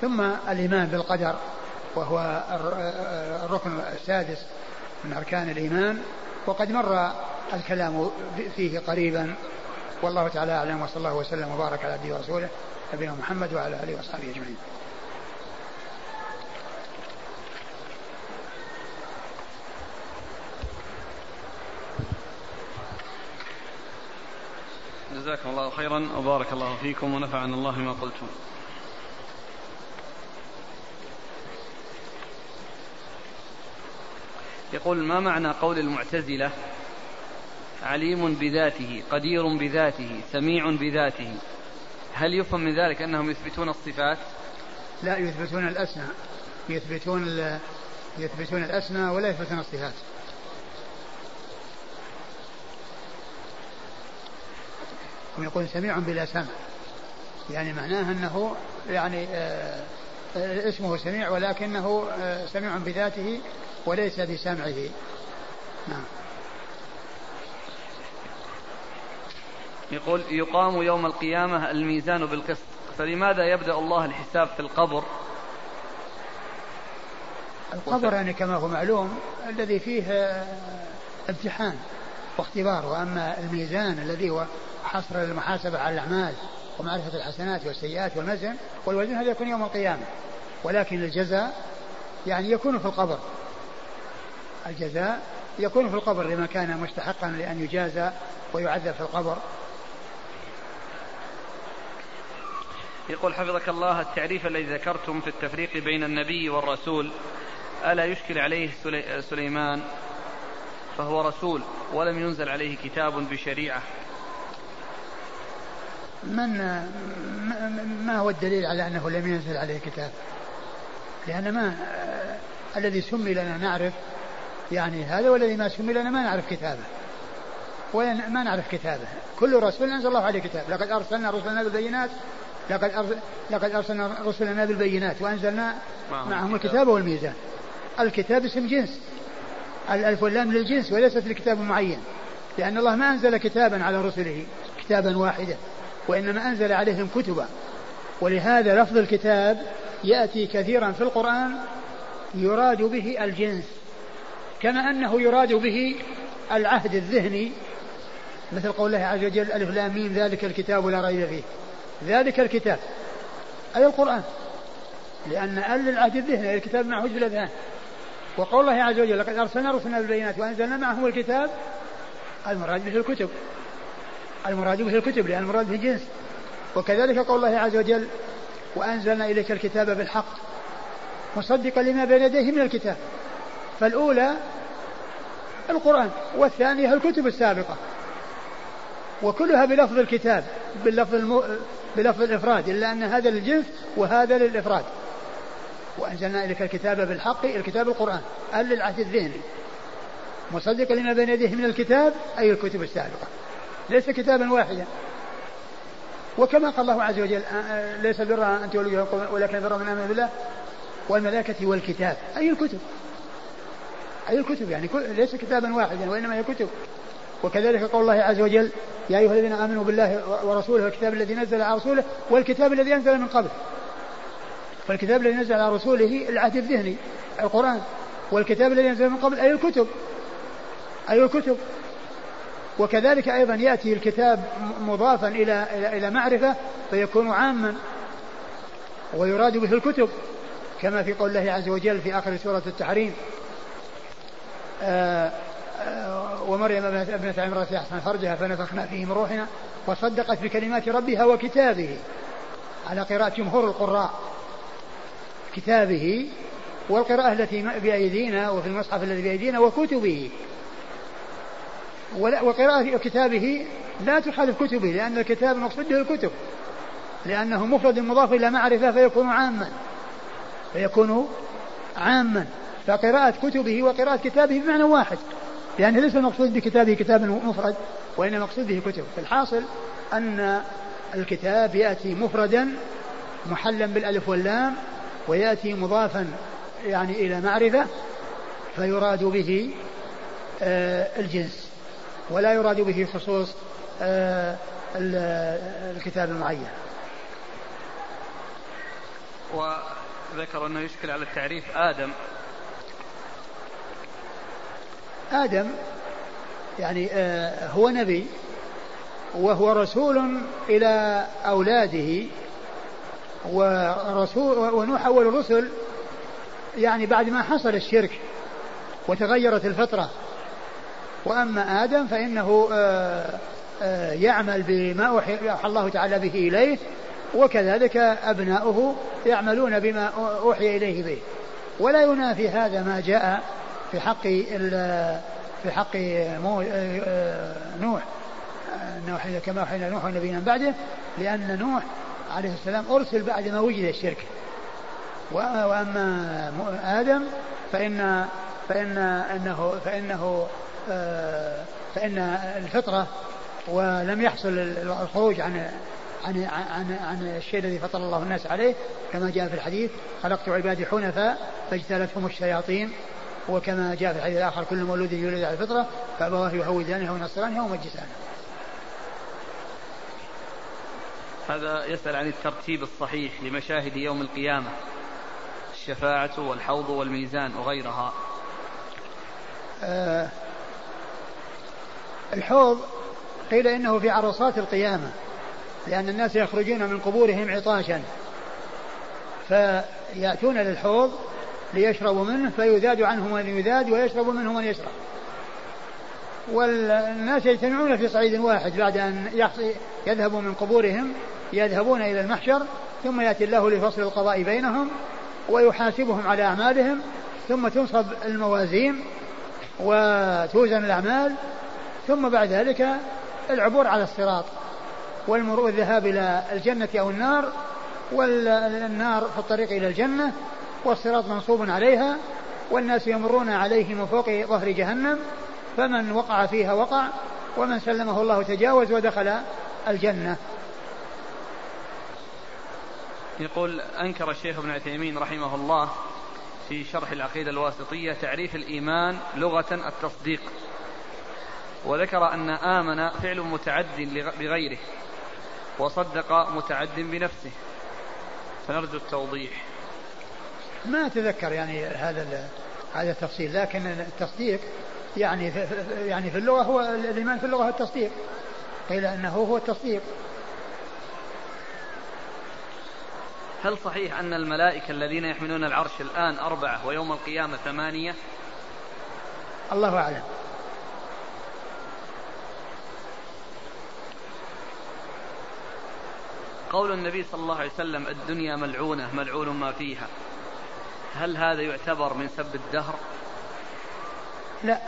ثم الإيمان بالقدر وهو الركن السادس من أركان الإيمان. وقد مر الكلام فيه قريبا. والله تعالى أعلم وصلى الله وسلم وبارك على عبده ورسوله نبينا محمد وعلى آله وصحبه أجمعين. جزاكم الله خيرا وبارك الله فيكم ونفعنا الله بما قلتم. يقول ما معنى قول المعتزلة؟ عليم بذاته قدير بذاته سميع بذاته. هل يفهم من ذلك أنهم يثبتون الصفات؟ لا يثبتون الأسماء. يثبتون يثبتون الأسماء ولا يثبتون الصفات. ويقول سميع بلا سمع. يعني معناه أنه يعني آه، آه، اسمه سميع ولكنه آه، سميع بذاته وليس بسمعه. نعم. يقول يقام يوم القيامة الميزان بالقسط. فلماذا يبدأ الله الحساب في القبر؟ القبر يعني كما هو معلوم الذي فيه امتحان واختبار. وأما الميزان الذي هو حصر المحاسبة على الأعمال ومعرفة الحسنات والسيئات والمزن والوزن هذا يكون يوم القيامة. ولكن الجزاء يعني يكون في القبر. الجزاء يكون في القبر لمن كان مستحقا لأن يجازى ويعذب في القبر. يقول حفظك الله التعريف الذي ذكرتم في التفريق بين النبي والرسول ألا يشكل عليه سليمان؟ فهو رسول ولم ينزل عليه كتاب بشريعة. من ما هو الدليل على أنه لم ينزل عليه كتاب لأن ما الذي سمي لنا نعرف يعني هذا والذي ما سمي لنا ما نعرف كتابه. ولا ما نعرف كتابه. كل رسول أنزل الله عليه كتاب لقد أرسلنا رسلنا بالبينات. لقد أرسل لقد أرسلنا رسلنا بالبينات. وأنزلنا معهم الكتاب. والميزان. الكتاب اسم جنس. الألف واللام للجنس وليست لكتاب معين. لأن الله ما أنزل كتابا على رسله كتابا واحدا. وإنما أنزل عليهم كتبا. ولهذا لفظ الكتاب يأتي كثيرا في القرآن يراد به الجنس كما أنه يراد به العهد الذهني مثل قول الله عز وجل ألف لام ميم ذلك الكتاب لا ريب فيه. ذلك الكتاب أي القرآن؟ لأن أل العهد الذهني الكتاب معهود بالأذهان وقول الله عز وجل لقد أرسلنا رسلنا بالبينات وأنزلنا معهم الكتاب المراد به الكتب. المراد به الكتب لأن المراد به جنس وكذلك قول الله عز وجل وأنزلنا إليك الكتاب بالحق مصدقا لما بين يديه من الكتاب فالأولى القرآن والثانية الكتب السابقة. وكلها بلفظ الكتاب باللفظ المو... بلفظ الإفراد إلا أن هذا للجنس وهذا للإفراد. وأنزلنا إليك الكتاب بالحق الكتاب القرآن أل للعهد الذهني مصدقا لما بين يديه من الكتاب أي الكتب السابقة. ليس كتابا واحدا. وكما قال الله عز وجل آه، آه، ليس بر أن تولوا ولكن بر من آمن بالله والملائكة والكتاب. أي الكتب؟ أي الكتب يعني؟ ليس كتابا واحدا وإنما هي كتب. وكذلك قول الله عز وجل يا أيها الذين آمنوا بالله ورسوله والكتاب الذي نزل على رسوله والكتاب الذي أنزل من قبل. فالكتاب الذي نزل على رسوله العهد الذهني القرآن. والكتاب الذي نزل من قبل أي الكتب؟ أي الكتب؟ وكذلك أيضا يأتي الكتاب مضافا إلى إلى معرفة فيكون عاما ويراد به الكتب كما في قول الله عز وجل في آخر سورة التحريم آآ آآ ومريم ابنة عمران أحسن فرجها فنفخنا فيه من روحنا وصدقت بكلمات ربها وكتابه. على قراءة جمهور القراء كتابه والقراءة التي بأيدينا وفي المصحف الذي بأيدينا وكتبه. وقراءة كتابه لا تخالف كتبه لأن الكتاب المقصود به الكتب. لأنه مفرد مضاف إلى معرفة فيكون عاما. فيكون عاما. فقراءة كتبه وقراءة كتابه بمعنى واحد. لأن ليس المقصود بكتابه كتاب مفرد وإنما المقصود به كتب. فالحاصل أن الكتاب يأتي مفردا محلا بالألف واللام ويأتي مضافا يعني إلى معرفة فيراد به آه الجنس. ولا يراد به خصوص آه الكتاب المعين. وذكر أنه يشكل على التعريف آدم. آدم يعني آه هو نبي وهو رسول إلى أولاده ورسول ونوح أول الرسل يعني بعد ما حصل الشرك وتغيرت الفطرة. وأما آدم فإنه آه، آه، يعمل بما أوحي الله تعالى به إليه وكذلك أبناؤه يعملون بما أوحي إليه به. ولا ينافي هذا ما جاء في حق في حق آه، نوح. نوح كما أوحينا نوح نبينا بعده لأن نوح عليه السلام أرسل بعد ما وجد الشرك. وأما آدم فإن فإن أنه فإنه فإن الفطرة ولم يحصل الخروج عن عن عن عن الشيء الذي فطر الله الناس عليه كما جاء في الحديث خلقت عبادي حنفاء فاجتالتهم الشياطين. وكما جاء في الحديث الآخر كل مولود يولد على الفطرة فأبواه يهودانه ونصرانه ومجسانه هذا يسأل عن الترتيب الصحيح لمشاهد يوم القيامة الشفاعة والحوض والميزان وغيرها. آه الحوض قيل إنه في عرصات القيامة لأن الناس يخرجون من قبورهم عطاشا فيأتون للحوض ليشربوا منه فيذاد عنهم من يذاد ويشرب منه من يشرب. والناس يجتمعون في صعيد واحد بعد أن يذهبوا من قبورهم يذهبون إلى المحشر ثم يأتي الله لفصل القضاء بينهم ويحاسبهم على أعمالهم ثم تنصب الموازين وتوزن الأعمال ثم بعد ذلك العبور على الصراط والمرور الذهاب إلى الجنة أو النار والنار في الطريق إلى الجنة والصراط منصوب عليها والناس يمرون عليه من فوق ظهر جهنم فمن وقع فيها وقع ومن سلمه الله تجاوز ودخل الجنة. يقول أنكر الشيخ ابن عثيمين رحمه الله في شرح العقيدة الواسطية تعريف الإيمان لغة التصديق. وذكر أن آمن فعل متعد بغيره وصدق متعد بنفسه. فنرجو التوضيح. ما أتذكر يعني هذا هذا التفصيل لكن التصديق يعني في يعني في اللغة هو الإيمان في اللغة التصديق. قيل أنه هو التصديق. هل صحيح أن الملائكة الذين يحملون العرش الآن أربعة ويوم القيامة ثمانية؟ الله أعلم. قول النبي صلى الله عليه وسلم الدنيا ملعونة ملعون ما فيها. هل هذا يعتبر من سب الدهر؟ لا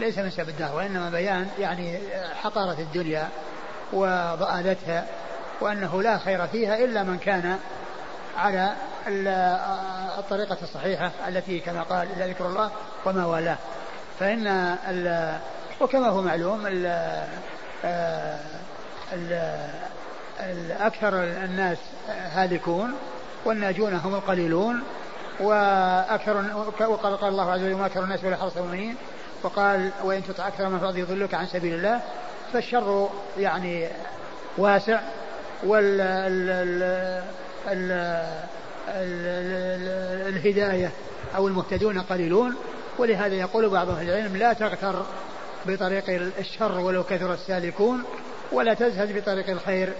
ليس من سب الدهر وإنما بيان يعني حقارة الدنيا وضآلتها وأنه لا خير فيها إلا من كان على الطريقة الصحيحة التي كما قال إلا ذكر الله وما والاه. فإن وكما هو معلوم ال ال أكثر الناس هالكون والناجون هم القليلون وأكثر وقال قال الله عز وجل ما أكثر الناس ولا حرص المؤمنين وقال وإن تطع أكثر من فضل يضلك عن سبيل الله فالشر يعني واسع وال ال ال ال ال الهداية أو المهتدون قليلون. ولهذا يقول بعض أهل العلم لا تغتر بطريق الشر ولو كثر السالكون ولا تزهد بطريق الخير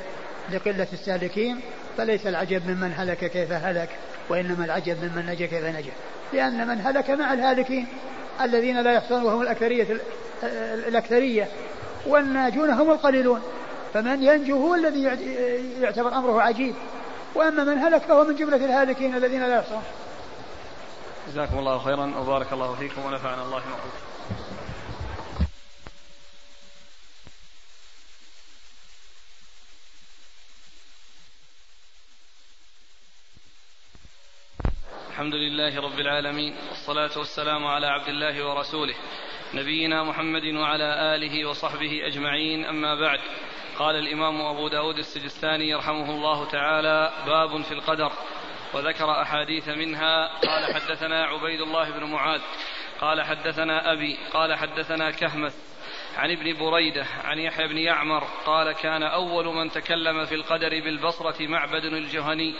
لقلة السالكين فليس العجب ممن هلك كيف هلك وإنما العجب ممن نجا كيف نجا. لأن من هلك مع الهالكين الذين لا يحصون وهم الأكثرية الأكثرية والناجون هم القليلون. فمن ينجو هو الذي يعتبر أمره عجيب. وأما من هلك فهو من جملة الهالكين الذين لا يحصون. جزاكم الله خيرا وبارك الله فيكم ونفعنا الله ما الحمد لله رب العالمين والصلاة والسلام على عبد الله ورسوله نبينا محمد وعلى آله وصحبه أجمعين أما بعد. قال الإمام أبو داود السجستاني يرحمه الله تعالى باب في القدر وذكر أحاديث منها. قال حدثنا عبيد الله بن معاذ قال حدثنا أبي قال حدثنا كهمس عن ابن بريدة عن يحيى بن يعمر قال كان أول من تكلم في القدر بالبصرة معبد الجهني.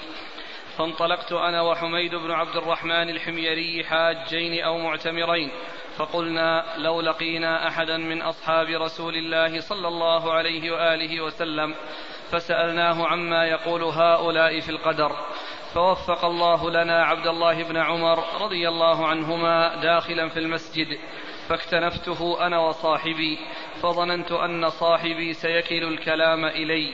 فانطلقت أنا وحميد بن عبد الرحمن الحميري حاجين أو معتمرين فقلنا لو لقينا أحدا من أصحاب رسول الله صلى الله عليه وآله وسلم فسألناه عما يقول هؤلاء في القدر. فوفق الله لنا عبد الله بن عمر رضي الله عنهما داخلا في المسجد فاكتنفته أنا وصاحبي فظننت أن صاحبي سيكل الكلام إلي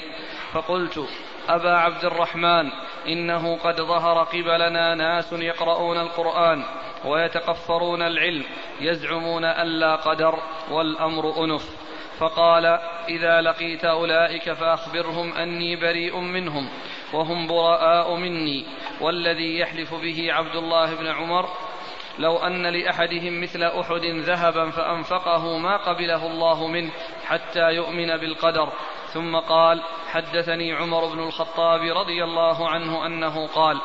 فقلت أبا عبد الرحمن إنه قد ظهر قبلنا ناس يقرؤون القرآن ويتقفرون العلم يزعمون أن لا قدر والأمر أنف. فقال إذا لقيت أولئك فأخبرهم أني بريء منهم وهم براء مني. والذي يحلف به عبد الله بن عمر لو أن لأحدهم مثل أحد ذهبا فأنفقه ما قبله الله منه حتى يؤمن بالقدر. ثم قال حدثني عمر بن الخطاب رضي الله عنه أنه قال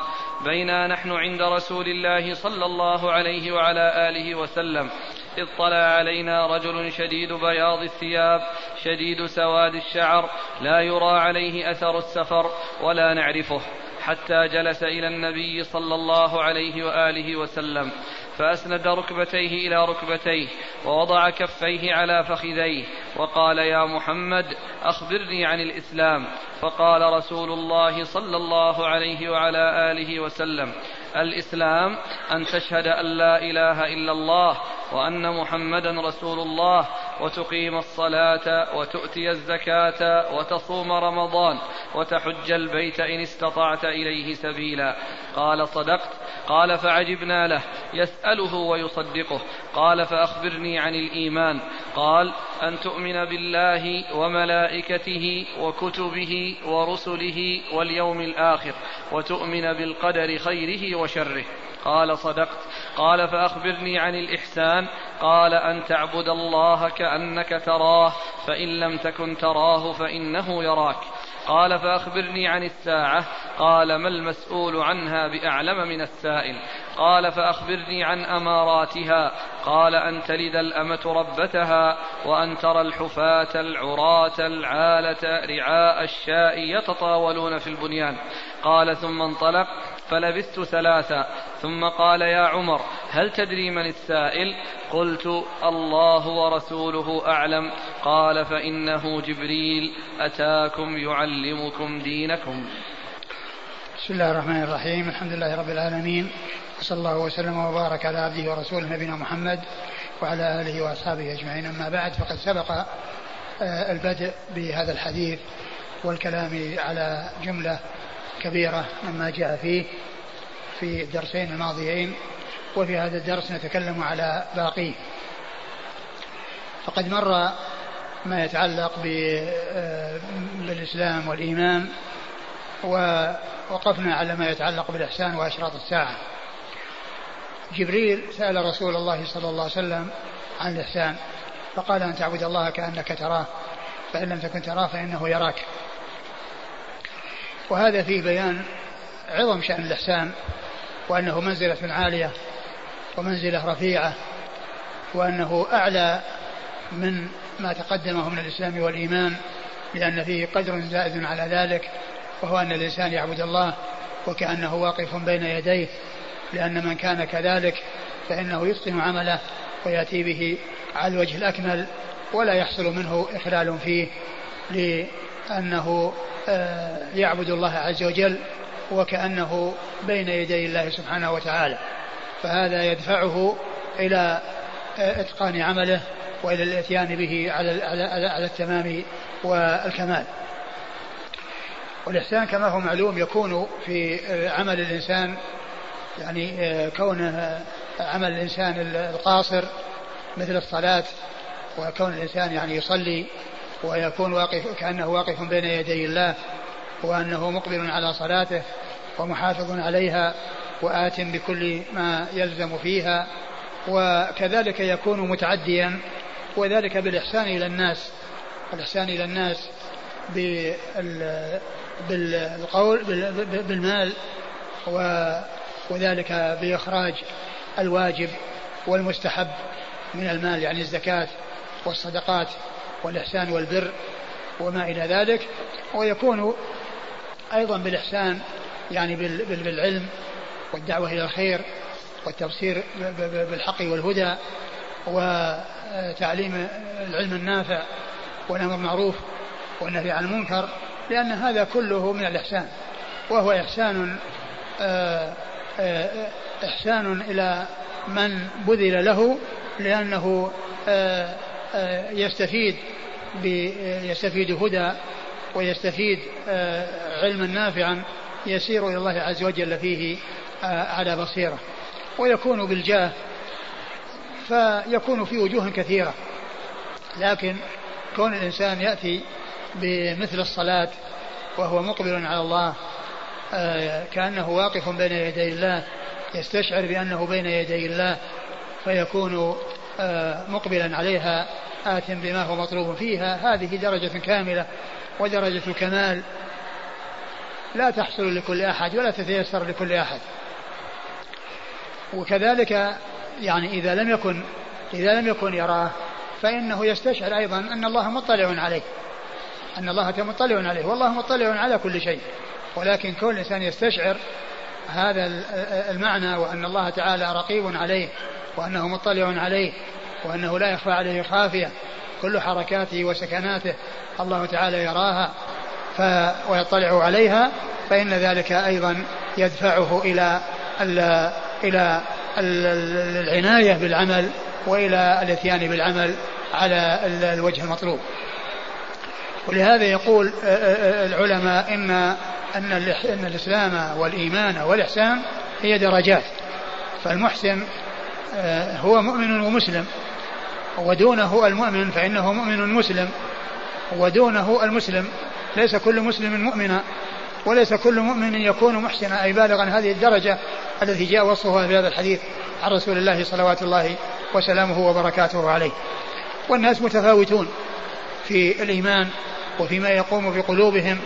بينا نحن عند رسول الله صلى الله عليه وعلى آله وسلم. اطلع علينا رجل شديد بياض الثياب شديد سواد الشعر لا يرى عليه أثر السفر ولا نعرفه. حتى جلس إلى النبي صلى الله عليه وآله وسلم فأسند ركبتيه إلى ركبتيه ووضع كفيه على فخذيه وقال يا محمد أخبرني عن الإسلام. فقال رسول الله صلى الله عليه وعلى آله وسلم الإسلام أن تشهد أن لا إله إلا الله وأن محمدا رسول الله وتقيم الصلاة وتؤتي الزكاة وتصوم رمضان وتحج البيت إن استطعت إليه سبيلا. قال صدقت. قال فعجبنا له. يسأله ويصدقه. قال فأخبرني عن الإيمان. قال أن تؤمن بالله وملائكته وكتبه ورسله واليوم الآخر وتؤمن بالقدر خيره وشره. قال صدقت. قال فأخبرني عن الإحسان. قال أن تعبد الله كأنك تراه فإن لم تكن تراه فإنه يراك. قال فأخبرني عن الساعة. قال ما المسؤول عنها بأعلم من السائل؟ قال فأخبرني عن أماراتها. قال أن تلد الأمة ربتها وأن ترى الحفاة العراة العالة رعاء الشاء يتطاولون في البنيان. قال ثم انطلق. فلبثت ثلاثا ثم قال يا عمر هل تدري من السائل؟ قلت الله ورسوله أعلم. قال فإنه جبريل أتاكم يعلمكم دينكم. بسم الله الرحمن الرحيم. الحمد لله رب العالمين. وصلى الله وسلم وبارك على عبده ورسوله نبينا محمد وعلى آله وأصحابه أجمعين. أما بعد فقد سبق آه، البدء بهذا الحديث والكلام على جملة كبيرة مما جاء فيه في الدرسين الماضيين وفي هذا الدرس نتكلم على باقيه. فقد مر ما يتعلق آه، بالإسلام والإيمان ووقفنا على ما يتعلق بالإحسان وأشراط الساعة. جبريل سأل رسول الله صلى الله عليه وسلم عن الإحسان فقال أن تعبد الله كأنك تراه فإن لم تكن تراه فإنه يراك. وهذا فيه بيان عظم شأن الإحسان وأنه منزلة عالية ومنزلة رفيعة وأنه أعلى من ما تقدمه من الإسلام والإيمان لأن فيه قدر زائد على ذلك وهو أن الإنسان يعبد الله وكأنه واقف بين يديه لأن من كان كذلك فإنه يتقن عمله ويأتي به على الوجه الأكمل ولا يحصل منه إخلال فيه لأنه يعبد الله عز وجل وكأنه بين يدي الله سبحانه وتعالى. فهذا يدفعه إلى إتقان عمله وإلى الإتيان به على, على, على, التمام والكمال. والإحسان كما هو معلوم يكون في عمل الإنسان يعني كونه عمل الإنسان القاصر مثل الصلاة وكون الإنسان يعني يصلي ويكون واقف كأنه واقف بين يدي الله وأنه مقبل على صلاته ومحافظ عليها وآت بكل ما يلزم فيها وكذلك يكون متعديا وذلك بالإحسان إلى الناس الإحسان إلى الناس بالقول بالمال وذلك بإخراج الواجب والمستحب من المال يعني الزكاة والصدقات. والإحسان والبر وما إلى ذلك ويكون أيضا بالإحسان يعني بالعلم والدعوة إلى الخير والتبصير بالحق والهدى وتعليم العلم النافع والأمر بالمعروف والنهي عن المنكر لأن هذا كله من الإحسان وهو إحسان آه، آه، إحسان إلى من بذل له لأنه آه، يستفيد يستفيد هدى ويستفيد علما نافعا يسير إلى الله عز وجل فيه على بصيرة. ويكون بالجاه فيكون في وجوه كثيرة. لكن كون الإنسان يأتي بمثل الصلاة وهو مقبل على الله آه، كأنه واقف بين يدي الله يستشعر بأنه بين يدي الله فيكون آه، مقبلا عليها آت بما هو مطلوب فيها. هذه درجة كاملة ودرجة الكمال. لا تحصل لكل أحد ولا تتيسر لكل أحد. وكذلك يعني إذا لم يكن إذا لم يكن يراه فإنه يستشعر أيضا أن الله مطلع عليه. أن الله مطلع عليه. والله مطلع على كل شيء. ولكن كل إنسان يستشعر هذا المعنى وأن الله تعالى رقيب عليه. وأنه مطلع عليه وأنه لا يخفى عليه خافية كل حركاته وسكناته الله تعالى يراها ف ويطلع عليها فإن ذلك أيضا يدفعه إلى إلى العناية بالعمل وإلى الإتيان بالعمل على الوجه المطلوب. ولهذا يقول العلماء إن أن أن الإسلام والإيمان والإحسان هي درجات فالمحسن هو مؤمن ومسلم. ودونه المؤمن فإنه مؤمن مسلم. ودونه المسلم. ليس كل مسلم مؤمنا. وليس كل مؤمن يكون محسنا أي بالغا هذه الدرجة التي جاء وصفها في هذا الحديث عن رسول الله صلوات الله وسلامه وبركاته عليه. والناس متفاوتون في الإيمان وفيما يقوم في قلوبهم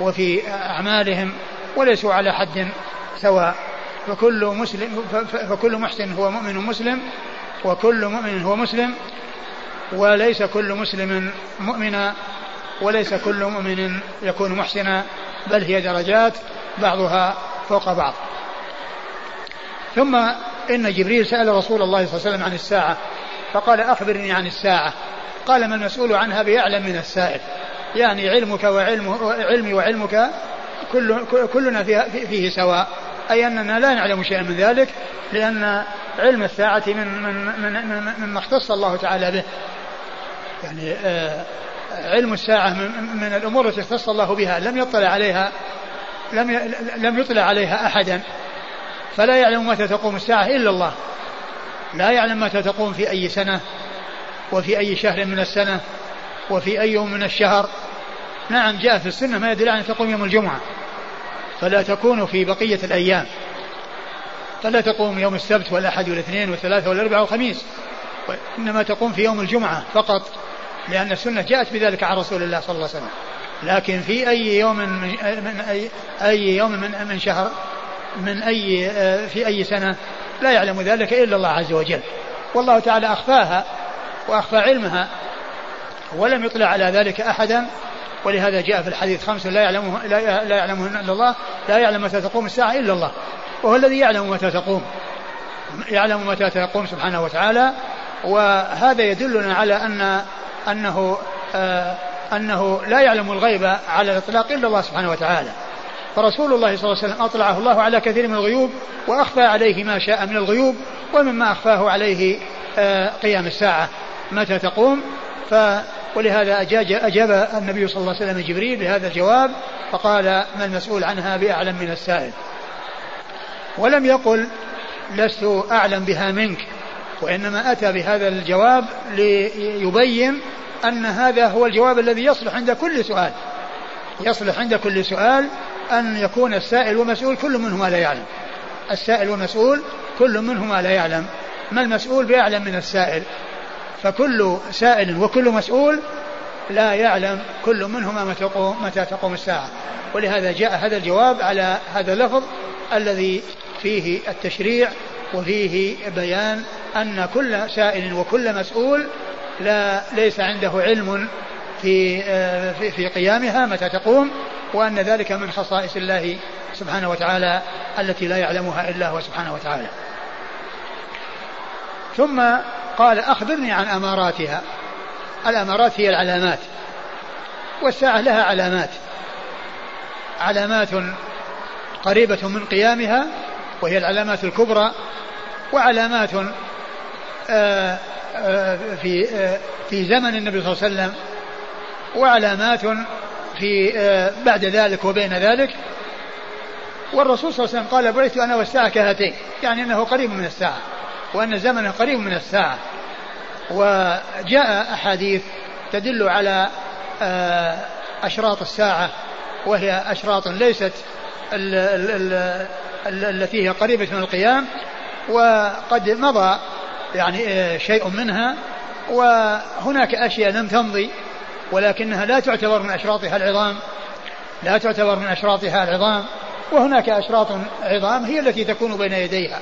وفي أعمالهم وليسوا على حد سواء. فكل مسلم فكل محسن هو مؤمن مسلم وكل مؤمن هو مسلم وليس كل مسلم مؤمنا وليس كل مؤمن يكون محسنا بل هي درجات بعضها فوق بعض. ثم إن جبريل سأل رسول الله صلى الله عليه وسلم عن الساعة فقال أخبرني عن الساعة. قال ما المسؤول عنها بيعلم من السائل. يعني علمك وعلم علمي وعلمك كل كلنا فيه, فيه سواء. أي أننا لا نعلم شيئا من ذلك لأن علم الساعة من من من من مما اختص الله تعالى به. يعني آه علم الساعة من, من الأمور التي اختص الله بها لم يطلع عليها لم لم يطلع عليها أحدا. فلا يعلم متى تقوم الساعة إلا الله. لا يعلم متى تقوم في أي سنة وفي أي شهر من السنة وفي أي يوم من الشهر. نعم جاء في السنة ما يدل على أن تقوم يوم الجمعة. فلا تكون في بقية الأيام. فلا تقوم يوم السبت والأحد والاثنين والثلاثة والأربعاء والخميس. إنما تقوم في يوم الجمعة فقط لأن السنة جاءت بذلك عن رسول الله صلى الله عليه وسلم. لكن في أي يوم من, من أي, أي يوم من, من شهر من أي في أي سنة لا يعلم ذلك إلا الله عز وجل. والله تعالى أخفاها وأخفى علمها ولم يطلع على ذلك أحدا ولهذا جاء في الحديث خمس لا يعلمه لا, لا يعلمهن إلا الله لا يعلم متى تقوم الساعة إلا الله. وهو الذي يعلم متى تقوم. يعلم متى تقوم سبحانه وتعالى. وهذا يدلنا على ان أنه آه أنه لا يعلم الغيب على الإطلاق إلا الله سبحانه وتعالى. فرسول الله صلى الله عليه وسلم أطلعه الله على كثير من الغيوب وأخفى عليه ما شاء من الغيوب ومما أخفاه عليه آه قيام الساعة. متى تقوم؟ ف ولهذا أجاج أجاب النبي صلى الله عليه وسلم جبريل بهذا الجواب فقال ما المسؤول عنها بأعلم من السائل. ولم يقل لست أعلم بها منك وإنما أتى بهذا الجواب ليبين أن هذا هو الجواب الذي يصلح عند كل سؤال. يصلح عند كل سؤال أن يكون السائل والمسؤول كل منهما لا يعلم. السائل والمسؤول كل منهما لا يعلم. ما المسؤول بأعلم من السائل؟ فكل سائل وكل مسؤول لا يعلم كل منهما متى تقوم, متى تقوم الساعة. ولهذا جاء هذا الجواب على هذا اللفظ الذي فيه التشريع وفيه بيان أن كل سائل وكل مسؤول لا ليس عنده علم في في, في قيامها متى تقوم وأن ذلك من خصائص الله سبحانه وتعالى التي لا يعلمها إلا هو سبحانه وتعالى. ثم قال أخبرني عن أماراتها. الأمارات هي العلامات. والساعة لها علامات. علامات قريبة من قيامها وهي العلامات الكبرى وعلامات آه، آه، في آه، في زمن النبي صلى الله عليه وسلم وعلامات في بعد ذلك وبين ذلك. والرسول صلى الله عليه وسلم قال بعثت أنا والساعة كهاتين يعني إنه قريب من الساعة. وأن زمنه قريب من الساعة. وجاء أحاديث تدل على أشراط الساعة وهي أشراط ليست التي هي قريبه من القيام وقد مضى يعني آه، شيء منها وهناك أشياء لم تمضي ولكنها لا تعتبر من أشراطها العظام لا تعتبر من أشراطها العظام وهناك أشراط عظام هي التي تكون بين يديها.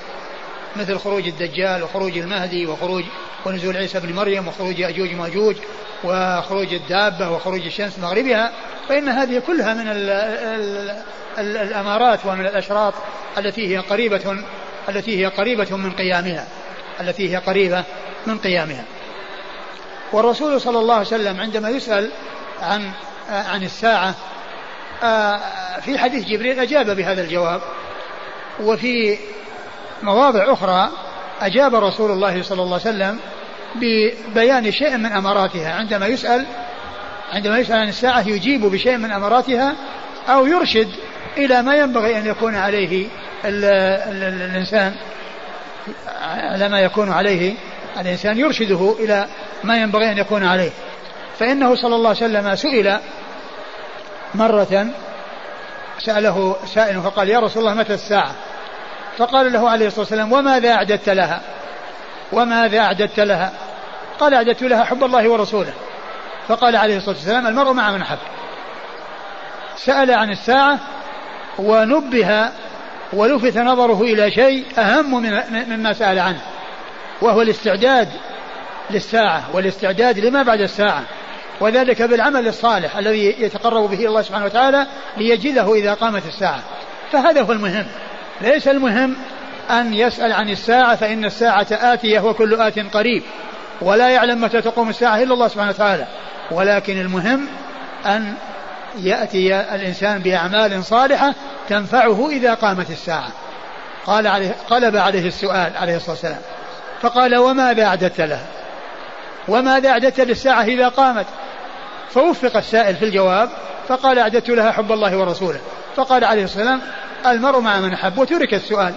مثل خروج الدجال وخروج المهدي وخروج ونزول عيسى بن مريم وخروج يأجوج وماجوج وخروج الدابة وخروج الشمس مغربها فإن هذه كلها من ال ال ال الأمارات ومن الأشراط التي هي قريبة التي هي قريبة من قيامها التي هي قريبة من قيامها. والرسول صلى الله عليه وسلم عندما يسأل عن عن الساعة في حديث جبريل أجاب بهذا الجواب وفي مواضع أخرى أجاب رسول الله صلى الله عليه وسلم ببيان شيء من أماراتها. عندما يسأل عندما يسأل عن الساعة يجيب بشيء من أماراتها أو يرشد إلى ما ينبغي أن يكون عليه ال ال الإنسان. على ما يكون عليه الإنسان يرشده إلى ما ينبغي أن يكون عليه. فإنه صلى الله عليه وسلم سئل مرة سأله سائل فقال يا رسول الله متى الساعة؟ فقال له عليه الصلاة والسلام وماذا أعددت لها؟ وماذا أعددت لها؟ قال أعددت لها حب الله ورسوله. فقال عليه الصلاة والسلام المرء مع من حب سأل عن الساعة ونبه ولفت نظره إلى شيء أهم مما سأل عنه وهو الاستعداد للساعة والاستعداد لما بعد الساعة وذلك بالعمل الصالح الذي يتقرب به الله سبحانه وتعالى ليجده إذا قامت الساعة. فهذا هو المهم. ليس المهم أن يسأل عن الساعة فإن الساعة آتية وكل آت قريب. ولا يعلم متى تقوم الساعة إلا الله سبحانه وتعالى. ولكن المهم أن يأتي الإنسان بأعمال صالحة تنفعه إذا قامت الساعة. قال عليه قلب عليه السؤال عليه الصلاة والسلام. فقال وماذا أعددت لها وماذا أعددت للساعة إذا قامت؟ فوفق السائل في الجواب فقال أعددت لها حب الله ورسوله. فقال عليه الصلاة والسلام المرء مع من أحب وترك السؤال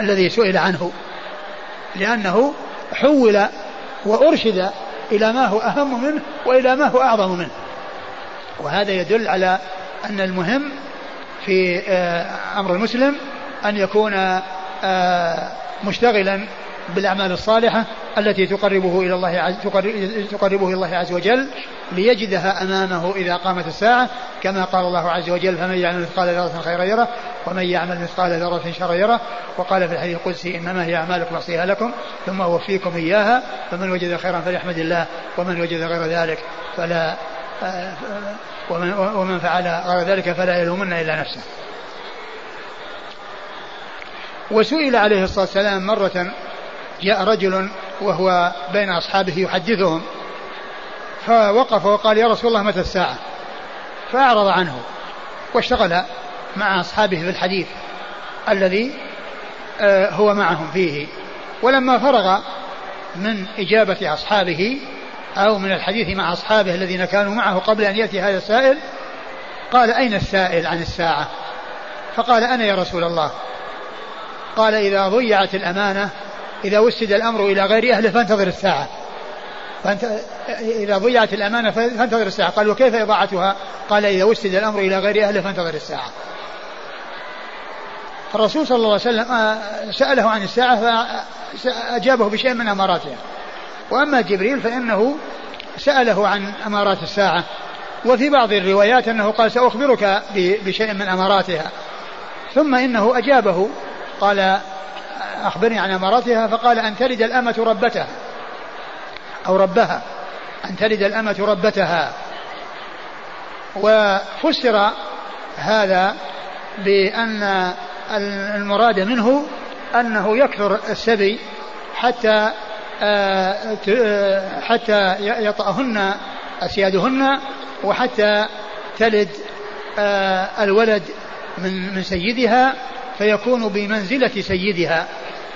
الذي سئل عنه لأنه حول وأرشد إلى ما هو أهم منه وإلى ما هو أعظم منه. وهذا يدل على أن المهم في آه، أمر المسلم أن يكون آه، مشتغلا بالأعمال الصالحة التي تقربه إلى الله عز تقربه إلى الله عز وجل ليجدها أمامه إذا قامت الساعة كما قال الله عز وجل فمن يعمل مثقال ذرة خيرا يره ومن يعمل مثقال ذرة شرا يره. وقال في الحديث القدسي إنما هي أعمالكم أحصيها لكم ثم أوفيكم إياها فمن وجد خيرا فليحمد الله ومن وجد غير ذلك فلا ومن, ومن فعل غير ذلك فلا يلومن إلا نفسه. وسئل عليه الصلاة والسلام مرة جاء رجل وهو بين أصحابه يحدثهم فوقف وقال يا رسول الله متى الساعة؟ فأعرض عنه واشتغل مع أصحابه في الحديث الذي آه، هو معهم فيه. ولما فرغ من إجابة أصحابه أو من الحديث مع أصحابه الذين كانوا معه قبل أن يأتي هذا السائل قال أين السائل عن الساعة؟ فقال أنا يا رسول الله. قال إذا ضيعت الأمانة إذا وسد الأمر إلى غير أهله فانتظر الساعة. فانت إذا ضيعت الأمانة فانتظر الساعة. قال وكيف إضاعتها؟ قال إذا وسد الأمر إلى غير أهله فانتظر الساعة. الرسول صلى الله عليه وسلم آه، سأله عن الساعة فأجابه بشيء من أماراتها وأما جبريل فإنه سأله عن أمارات الساعة. وفي بعض الروايات أنه قال سأخبرك بشيء من أماراتها. ثم إنه أجابه قال أخبرني عن أماراتها فقال أن تلد الأمة ربتها. أو ربها. أن تلد الأمة ربتها. وفسر هذا بأن المراد منه أنه يكثر السبي حتى آه، حتى يطأهن أسيادهن وحتى تلد آه، الولد من من سيدها فيكون بمنزلة سيدها.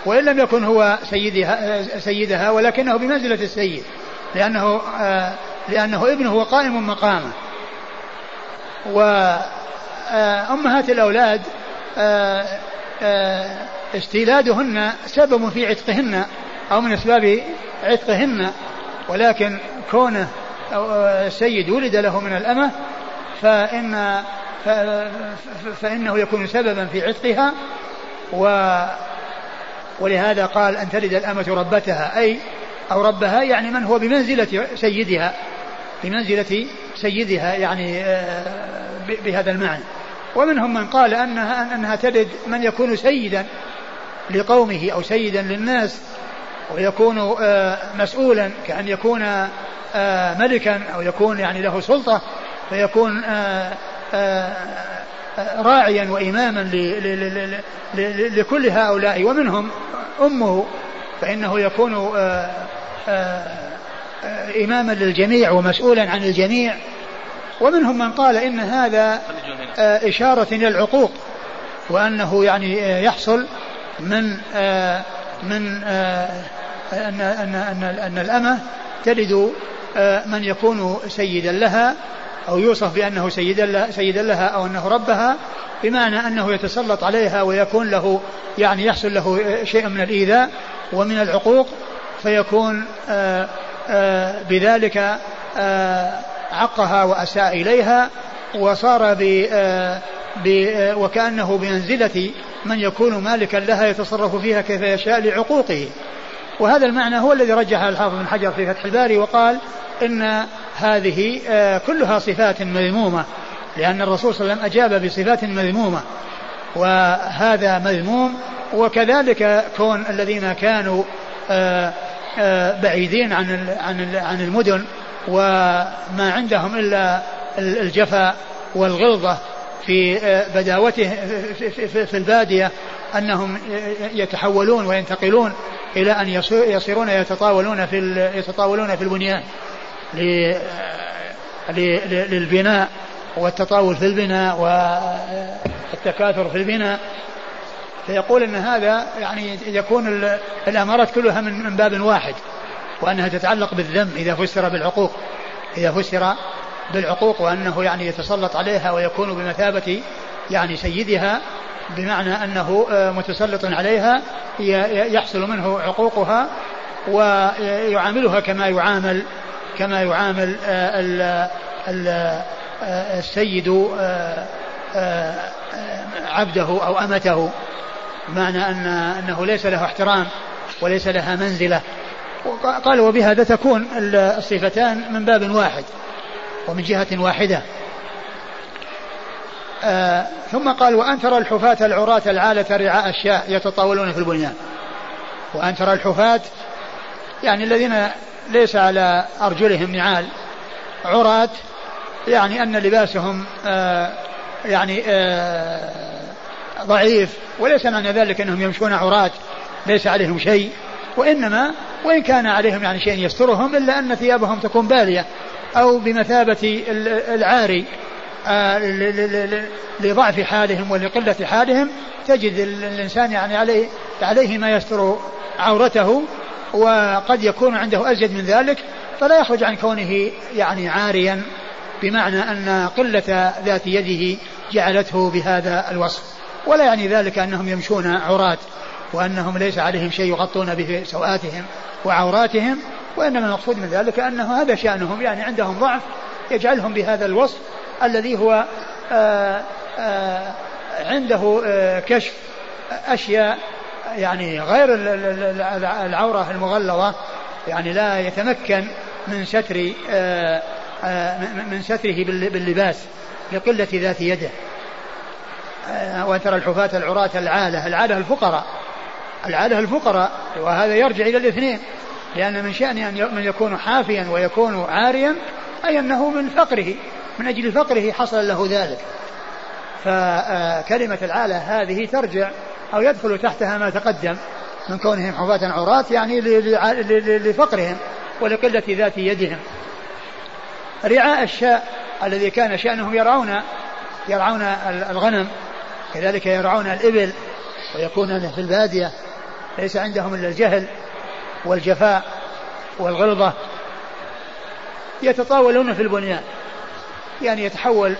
وإن لم يكن هو سيدها سيدها ولكنه بمنزلة السيد لأنه لأنه ابنه وقائم مقامه. وأمهات الأولاد استيلادهن سبب في عتقهن أو من أسباب عتقهن ولكن كونه السيد ولد له من الأمة فإن فإنه يكون سببا في عتقها و ولهذا قال أن تلد الأمة ربتها أي أو ربها يعني من هو بمنزلة سيدها بمنزلة سيدها يعني آه، بهذا المعنى. ومنهم من قال أنها أنها تلد من يكون سيدا لقومه أو سيدا للناس ويكون آه، مسؤولا كأن يكون آه، ملكا أو يكون يعني له سلطة فيكون راعيا وإماما لكل هؤلاء ومنهم أمه فإنه يكون إماما للجميع ومسؤولا عن الجميع. ومنهم من قال إن هذا إشارة إلى العقوق وأنه يعني يحصل من من أن أن أن أن الأمة تلد آه، من يكون سيدا لها أو يوصف بأنه سيدا سيدا لها أو أنه ربها بمعنى أنه يتسلط عليها ويكون له يعني يحصل له شيء من الإيذاء ومن العقوق فيكون آه، آه، بذلك عقها وأساء إليها وصار ب وكأنه بمنزلة من يكون مالكا لها يتصرف فيها كيف يشاء لعقوقه. وهذا المعنى هو الذي رجحه الحافظ بن حجر في فتح الباري وقال إن هذه آه، كلها صفات مذمومة لأن الرسول صلى الله عليه وسلم أجاب بصفات مذمومة وهذا مذموم وكذلك كون الذين كانوا آه، آه، بعيدين عن عن عن المدن وما عندهم إلا الجفا والغلظة في بداوته في البادية أنهم يتحولون وينتقلون إلى أن يصيرون يتطاولون في يتطاولون في البنيان للبناء والتطاول في البناء والتكاثر في البناء. فيقول إن هذا يعني يكون الأمارات كلها من من باب واحد وأنها تتعلق بالذم إذا فسر بالعقوق. إذا فسر بالعقوق وأنه يعني يتسلط عليها ويكون بمثابة يعني سيدها بمعنى أنه آه، متسلط عليها يحصل منه عقوقها ويعاملها كما يعامل كما يعامل آه، آه، السيد عبده أو أمته. بمعنى أن أنه ليس له احترام وليس لها منزلة. قال وبهذا تكون الصفتان من باب واحد ومن جهة واحدة. آه ثم قال وأن ترى الحفاة العراة العالة رعاء الشاء يتطاولون في البنيان. وأن ترى الحفاة يعني الذين ليس على أرجلهم نعال عراة يعني أن لباسهم آه يعني آه ضعيف وليس معنى ذلك أنهم يمشون عراة ليس عليهم شيء وإنما وإن كان عليهم يعني شيء يسترهم إلا أن ثيابهم تكون بالية أو بمثابة العاري. لضعف حالهم ولقلة حالهم تجد الإنسان يعني عليه عليه ما يستر عورته وقد يكون عنده أزيد من ذلك فلا يخرج عن كونه يعني عاريا بمعنى أن قلة ذات يده جعلته بهذا الوصف. ولا يعني ذلك أنهم يمشون عراة وأنهم ليس عليهم شيء يغطون به سوآتهم وعوراتهم وإنما المقصود من ذلك أنه هذا شأنهم يعني عندهم ضعف يجعلهم بهذا الوصف الذي هو آه، آه، عنده آه، كشف أشياء يعني غير العورة المغلظة يعني لا يتمكن من ستر من ستره باللباس لقلة ذات يده. وترى الحفاة العراة العالة العالة الفقراء العالة الفقراء وهذا يرجع إلى الاثنين لأن من شأن أن يكون حافيا ويكون عاريا أي أنه من فقره. من أجل فقره حصل له ذلك. فكلمة العالة هذه ترجع أو يدخل تحتها ما تقدم من كونهم حفاة عراة يعني لفقرهم ولقلة ذات يدهم. رعاء الشاء الذي كان شأنهم يرعون يرعون الغنم كذلك يرعون الإبل ويكون في البادية ليس عندهم إلا الجهل والجفاء والغلظة يتطاولون في البنيان. يعني يتحول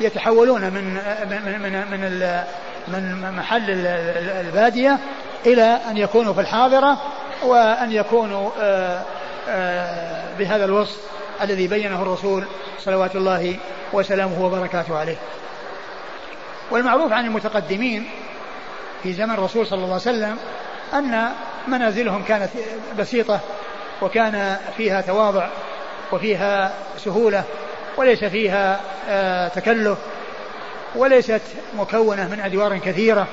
يتحولون من من من من, من محل البادية إلى أن يكونوا في الحاضرة وأن يكونوا آه، آه، بهذا الوصف الذي بينه الرسول صلوات الله وسلامه وبركاته عليه. والمعروف عن المتقدمين في زمن الرسول صلى الله عليه وسلم أن منازلهم كانت بسيطة وكان فيها تواضع وفيها سهولة وليس فيها آه، تكلف وليست مكونة من أدوار كثيرة.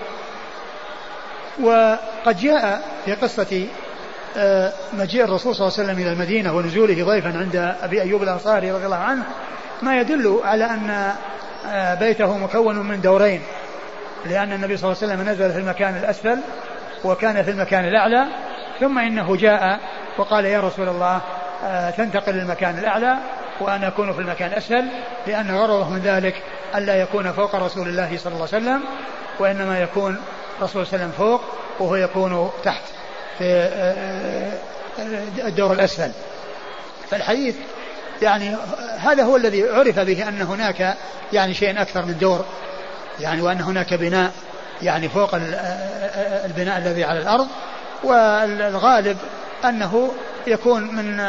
وقد جاء في قصة آه، مجيء الرسول صلى الله عليه وسلم إلى المدينة ونزوله ضيفا عند أبي أيوب الأنصاري رضي الله عنه ما يدل على أن آه، بيته مكون من دورين. لأن النبي صلى الله عليه وسلم نزل في المكان الأسفل وكان في المكان الأعلى ثم إنه جاء وقال يا رسول الله تنتقل للمكان الأعلى. وأنا أكون في المكان الأسفل لأن غرضه من ذلك ألا يكون فوق رسول الله صلى الله عليه وسلم وإنما يكون رسول صلى الله عليه وسلم فوق وهو يكون تحت في آه، آه، الدور الأسفل. فالحديث يعني هذا هو الذي عرف به أن هناك يعني شيء أكثر من دور يعني وأن هناك بناء يعني فوق البناء الذي على الأرض والغالب أنه يكون من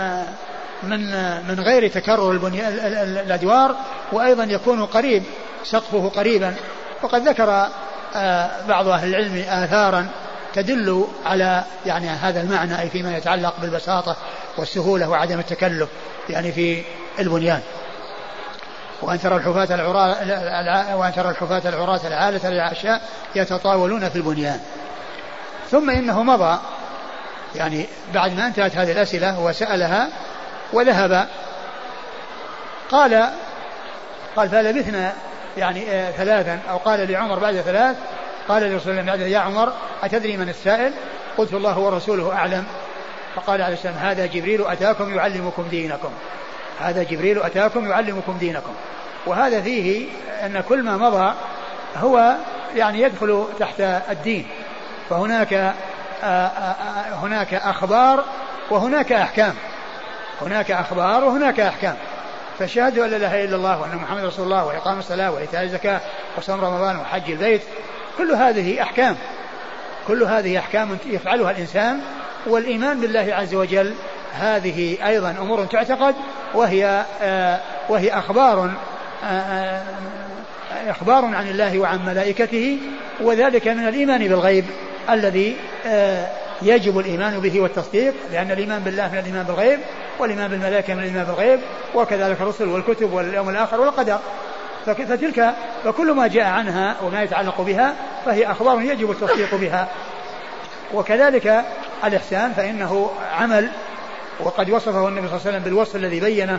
من من غير تكرر البني الأدوار وأيضا يكون قريب سقفه قريبا. وقد ذكر آه، بعض أهل العلم آثارا تدل على يعني هذا المعنى أي فيما يتعلق بالبساطة والسهولة وعدم التكلف يعني في البنيان. وأن ترى الحفاة العراة وأن ترى الحفاة العراة العالة العشاء يتطاولون في البنيان. ثم إنه مضى يعني بعد ما انتهت هذه الأسئلة وسألها وذهب. قال قال فلبثنا يعني آه ثلاثا. أو قال لعمر بعد ثلاث قال لرسول الله بعد يا عمر أتدري من السائل؟ قلت الله ورسوله أعلم. فقال عليه السلام هذا جبريل أتاكم يعلمكم دينكم. هذا جبريل أتاكم يعلمكم دينكم. وهذا فيه أن كل ما مضى هو يعني يدخل تحت الدين. فهناك آه، آه، هناك أخبار وهناك أحكام. هناك أخبار وهناك أحكام. فشهادة أن لا إله إلا الله وأن محمد رسول الله وإقام الصلاة وإيتاء الزكاة وصوم رمضان وحج البيت. كل هذه أحكام. كل هذه أحكام يفعلها الإنسان والإيمان بالله عز وجل. هذه أيضا أمور تعتقد وهي وهي أخبار إخبار عن الله وعن ملائكته وذلك من الإيمان بالغيب الذي آه، يجب الإيمان به والتصديق لأن الإيمان بالله من الإيمان بالغيب والإيمان بالملائكة من الإيمان بالغيب وكذلك الرسل والكتب واليوم الآخر والقدر. فتلك فكل ما جاء عنها وما يتعلق بها فهي أخبار يجب التصديق بها. وكذلك الإحسان فإنه عمل وقد وصفه النبي صلى الله عليه وسلم بالوصف الذي بينه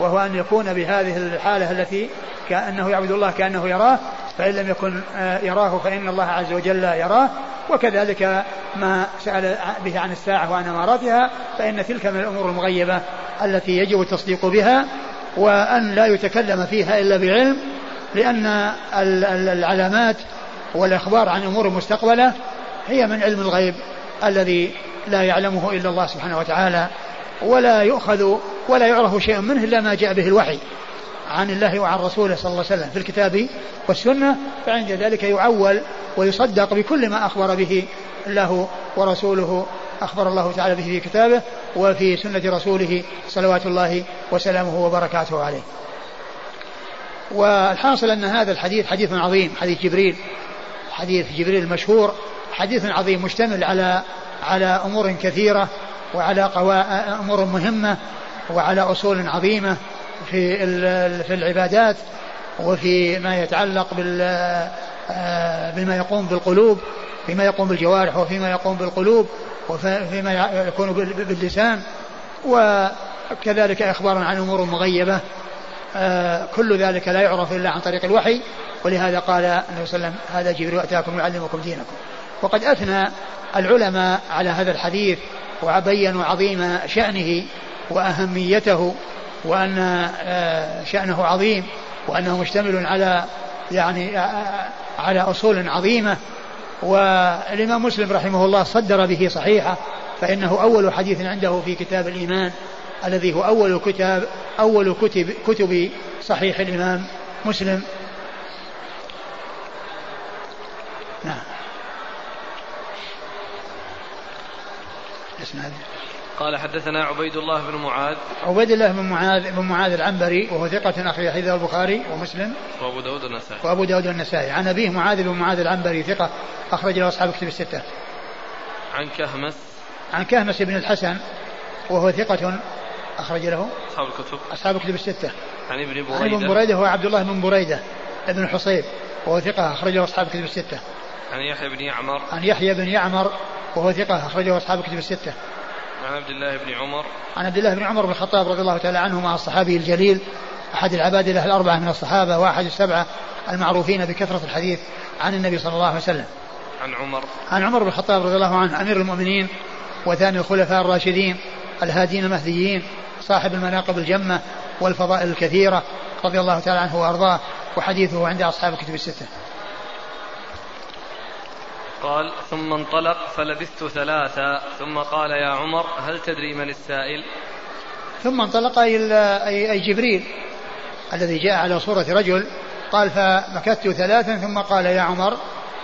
وهو أن يكون بهذه الحالة التي كأنه يعبد الله كأنه يراه فإن لم يكن آه، يراه فإن الله عز وجل يراه. وكذلك ما سأل به عن الساعة وعن أماراتها فإن تلك من الأمور المغيبة التي يجب التصديق بها وأن لا يتكلم فيها إلا بعلم لأن العلامات والإخبار عن أمور مستقبلة هي من علم الغيب الذي لا يعلمه إلا الله سبحانه وتعالى ولا يؤخذ ولا يعرف شيء منه إلا ما جاء به الوحي عن الله وعن رسوله صلى الله عليه وسلم في الكتاب والسنة. فعند ذلك يعول ويصدق بكل ما أخبر به الله ورسوله أخبر الله تعالى به في كتابه وفي سنة رسوله صلوات الله وسلامه وبركاته عليه. والحاصل أن هذا الحديث حديث عظيم حديث جبريل حديث جبريل المشهور حديث عظيم مشتمل على على أمور كثيرة وعلى أمور مهمة وعلى أصول عظيمة في في العبادات وفي ما يتعلق بال آه، بما يقوم بالقلوب فيما يقوم بالجوارح وفيما يقوم بالقلوب وفيما يكون باللسان. وكذلك إخبارا عن أمور مغيبة. آه كل ذلك لا يعرف إلا عن طريق الوحي. ولهذا قال النبي صلى الله عليه وسلم هذا جبريل أتاكم يعلمكم دينكم. وقد أثنى العلماء على هذا الحديث وبينوا عظيم شأنه وأهميته وأن آه، شأنه عظيم وأنه مشتمل على يعني آه، على أصول عظيمة. والإمام مسلم رحمه الله صدر به صحيحة فإنه أول حديث عنده في كتاب الإيمان الذي هو أول كتاب أول كتب كتب صحيح الإمام مسلم. نعم. اسناد قال حدثنا عبيد الله بن معاذ. عبيد الله بن معاذ بن معاذ العنبري وهو ثقة أخرج حديثه البخاري ومسلم. وأبو داود النسائي وأبو داود النسائي عن أبيه معاذ بن معاذ العنبري ثقة أخرج له أصحاب كتب الستة. عن كهمس. عن كهمس بن الحسن وهو ثقة أخرج له أصحاب الكتب. أصحاب الكتب الستة. عن ابن بريدة. عن ابن بريدة هو عبد الله بن بريدة ابن الحصيب وهو ثقة أخرجه أصحاب الكتب الستة. عن يحيى بن يعمر. عن يحيى بن يعمر وهو ثقة أخرجه أصحاب الكتب الستة. عن عبد الله بن عمر. عن عبد الله بن عمر بن الخطاب رضي الله تعالى عنه مع الصحابي الجليل أحد العباد له الأربعة من الصحابة وأحد السبعة المعروفين بكثرة الحديث عن النبي صلى الله عليه وسلم. عن عمر. عن عمر بن الخطاب رضي الله عنه أمير المؤمنين وثاني الخلفاء الراشدين الهادين المهديين صاحب المناقب الجمة والفضائل الكثيرة رضي الله تعالى عنه وأرضاه وحديثه عند أصحاب الكتب الستة. قال ثم انطلق فلبثت ثلاثا ثم قال يا عمر هل تدري من السائل؟ ثم انطلق أي جبريل الذي جاء على صورة رجل قال فمكثت ثلاثا ثم قال يا عمر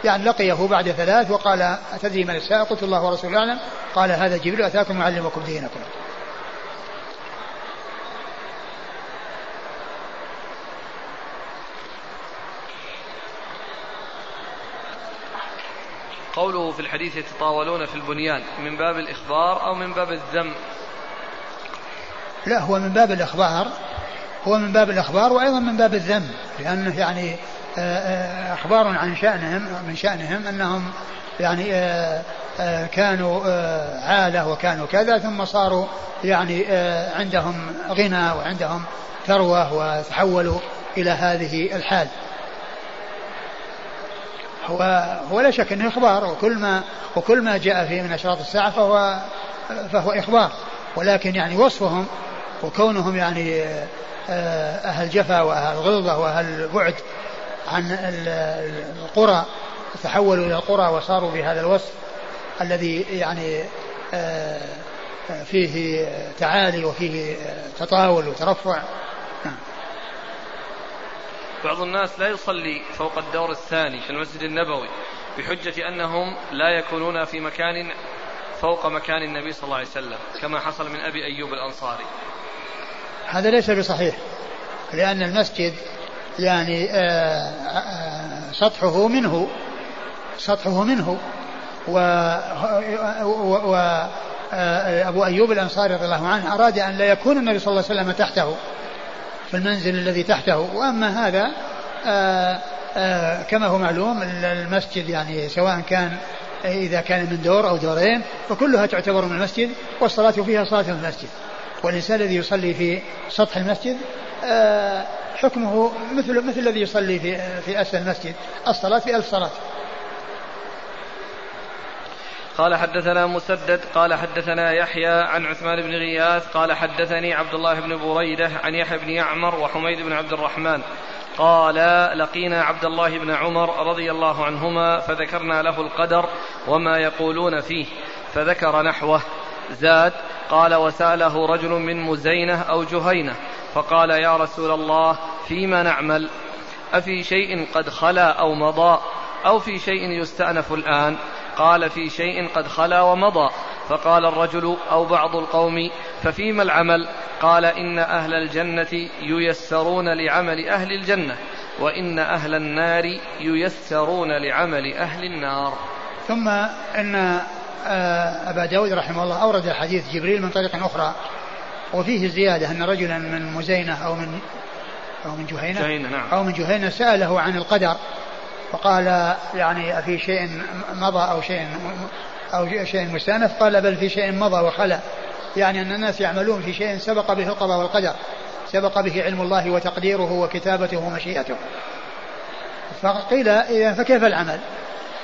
يعني لقيه بعد ثلاث وقال أتدري من السائل؟ قلت الله ورسوله أعلم. قال هذا جبريل أتاكم يعلمكم دينكم. في الحديث يتطاولون في البنيان من باب الإخبار أو من باب الذم؟ لا هو من باب الإخبار هو من باب الإخبار وأيضا من باب الذم لأنه يعني آه، آه، أخبار عن شأنهم من شأنهم أنهم يعني آه، كانوا عالة وكانوا كذا ثم صاروا يعني عندهم غنى وعندهم ثروة وتحولوا إلى هذه الحال. هو هو لا شك إنه إخبار وكل ما وكل ما جاء فيه من أشراط الساعة فهو فهو إخبار. ولكن يعني وصفهم وكونهم يعني آه، أهل جفا وأهل غلظة وأهل بعد عن القرى تحولوا إلى القرى وصاروا بهذا الوصف الذي يعني آه، فيه تعالي وفيه تطاول وترفع. نعم. بعض الناس لا يصلي فوق الدور الثاني في المسجد النبوي بحجة أنهم لا يكونون في مكان فوق مكان النبي صلى الله عليه وسلم كما حصل من أبي أيوب الأنصاري. هذا ليس بصحيح لأن المسجد يعني آه، آه، سطحه منه سطحه منه و, و, و آه، أيوب الأنصاري رضي الله عنه أراد أن لا يكون النبي صلى الله عليه وسلم تحته. في المنزل الذي تحته. وأما هذا آآ آه، آآ آه، كما هو معلوم المسجد يعني سواء كان إذا كان من دور أو دورين فكلها تعتبر من المسجد والصلاة فيها صلاة في المسجد. والإنسان الذي يصلي في سطح المسجد آه، حكمه مثل مثل الذي يصلي في في أسفل المسجد. الصلاة في ألف صلاة. قال حدثنا مسدد قال حدثنا يحيى عن عثمان بن غياث قال حدثني عبد الله بن بريدة عن يحيى بن يعمر وحميد بن عبد الرحمن. قال لقينا عبد الله بن عمر رضي الله عنهما فذكرنا له القدر وما يقولون فيه فذكر نحوه. زاد قال وسأله رجل من مزينة أو جهينة فقال يا رسول الله فيما نعمل؟ أفي شيء قد خلا أو مضى؟ أو في شيء يستأنف الآن؟ قال في شيء قد خلا ومضى فقال الرجل أو بعض القوم ففيما العمل قال إن أهل الجنة ييسرون لعمل أهل الجنة وإن أهل النار ييسرون لعمل أهل النار ثم أن آه، أبا داود رحمه الله أورد حديث جبريل من طريق أخرى وفيه زيادة أن رجلا من مزينة أو من أو من جهينة, جهينة نعم. أو من جهينة سأله عن القدر فقال يعني أفي شيء مضى أو شيء أو شيء مستأنف؟ قال بل في شيء مضى وخلا يعني أن الناس يعملون في شيء سبق به القضاء والقدر سبق به علم الله وتقديره وكتابته ومشيئته. فقيل إذا فكيف العمل؟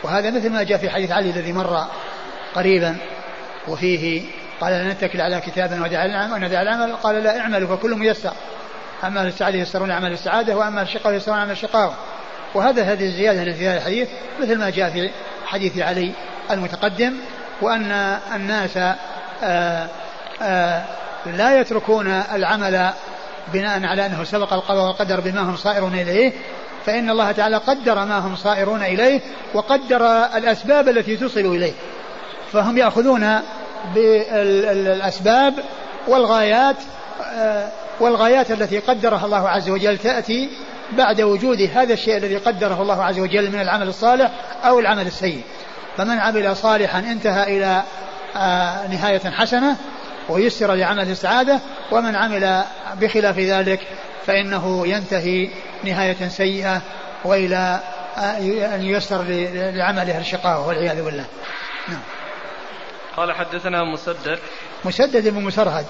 وهذا مثل ما جاء في حديث علي الذي مر قريبا وفيه قال لا نتكل على كتاب وندع العمل قال لا اعملوا فكل ميسر. أما السعادة يسرون عمل السعادة وأما الشقاء يسرون عمل الشقاوة. وهذا هذه الزيادة التي في هذا الحديث مثل ما جاء في حديث علي المتقدم وأن الناس آه، آه، لا يتركون العمل بناء على أنه سبق القضاء والقدر بما هم صائرون إليه فإن الله تعالى قدر ما هم صائرون إليه وقدر الأسباب التي تصل إليه. فهم يأخذون بالأسباب والغايات آه، والغايات التي قدرها الله عز وجل تأتي بعد وجود هذا الشيء الذي قدره الله عز وجل من العمل الصالح أو العمل السيء. فمن عمل صالحا انتهى إلى آه، نهاية حسنة ويسر لعمل السعادة ومن عمل بخلاف ذلك فإنه ينتهي نهاية سيئة وإلى أن ييسر لعمله الشقاوة والعياذ بالله. نعم. قال حدثنا مسدد. مسدد بن مسرهد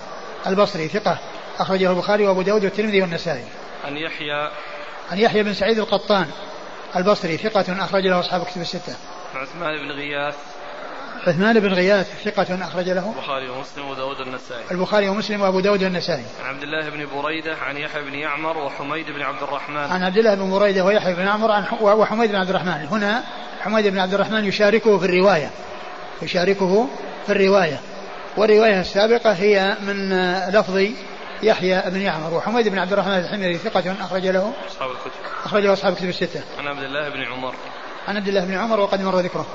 البصري ثقة أخرجه البخاري وأبو داود والترمذي والنسائي. عن يحيى عن يحيى بن سعيد القطان البصري ثقة أخرج له أصحاب كتب الستة. عثمان بن غياث. عثمان بن غياث ثقة أخرج له. البخاري ومسلم وداود النسائي. البخاري ومسلم وأبو داود النسائي. عن عبد الله بن بريدة عن يحيى بن يعمر وحميد بن عبد الرحمن. عن عبد الله بن بريدة ويحيى بن يعمر عن وحميد بن عبد الرحمن. هنا حميد بن عبد الرحمن يشاركه في الرواية. يشاركه في الرواية. والرواية السابقة هي من لفظ يحيى بن يعمر وحميد بن عبد الرحمن الحميري ثقة أخرج له. أصحاب الكتب. أخرجه أصحاب الكتب الستة. عن عبد الله بن عمر. عن عبد الله بن عمر وقد مر ذكره.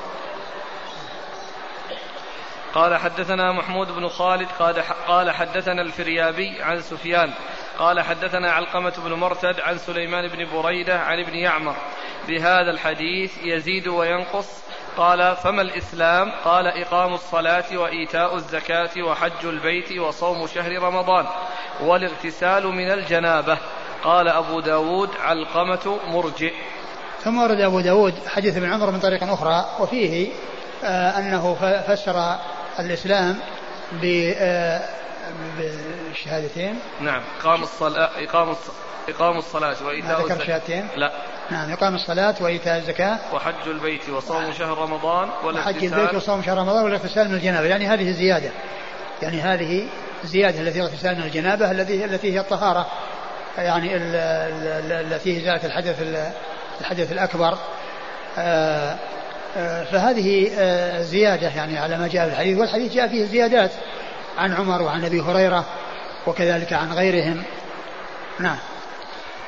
قال حدثنا محمود بن خالد قال قال حدثنا الفريابي عن سفيان قال حدثنا علقمة بن مرتد عن سليمان بن بريدة عن ابن يعمر. بهذا الحديث يزيد وينقص قال فما الإسلام؟ قال إقام الصلاة وإيتاء الزكاة وحج البيت وصوم شهر رمضان والاغتسال من الجنابة. قال أبو داود علقمة مرجئ. ثم ورد أبو داود حديث ابن عمر من طريق أخرى وفيه آه أنه فسر الإسلام آه، بالشهادتين نعم إقام الصلاة إقام الصلاة وإيتاء الزكاة. لا. نعم إقام الصلاة وإيتاء الزكاة. وحج البيت وصوم شهر رمضان وحج البيت وصوم شهر رمضان والاغتسال من الجنابة. يعني هذه زيادة يعني هذه زيادة التي اغتسال من الجنابة التي التي هي الطهارة. يعني التي هي زالت الحدث الحدث الأكبر. آه آه، فهذه آه، زيادة يعني على ما جاء في الحديث. والحديث جاء فيه زيادات عن عمر وعن أبي هريرة وكذلك عن غيرهم. نعم.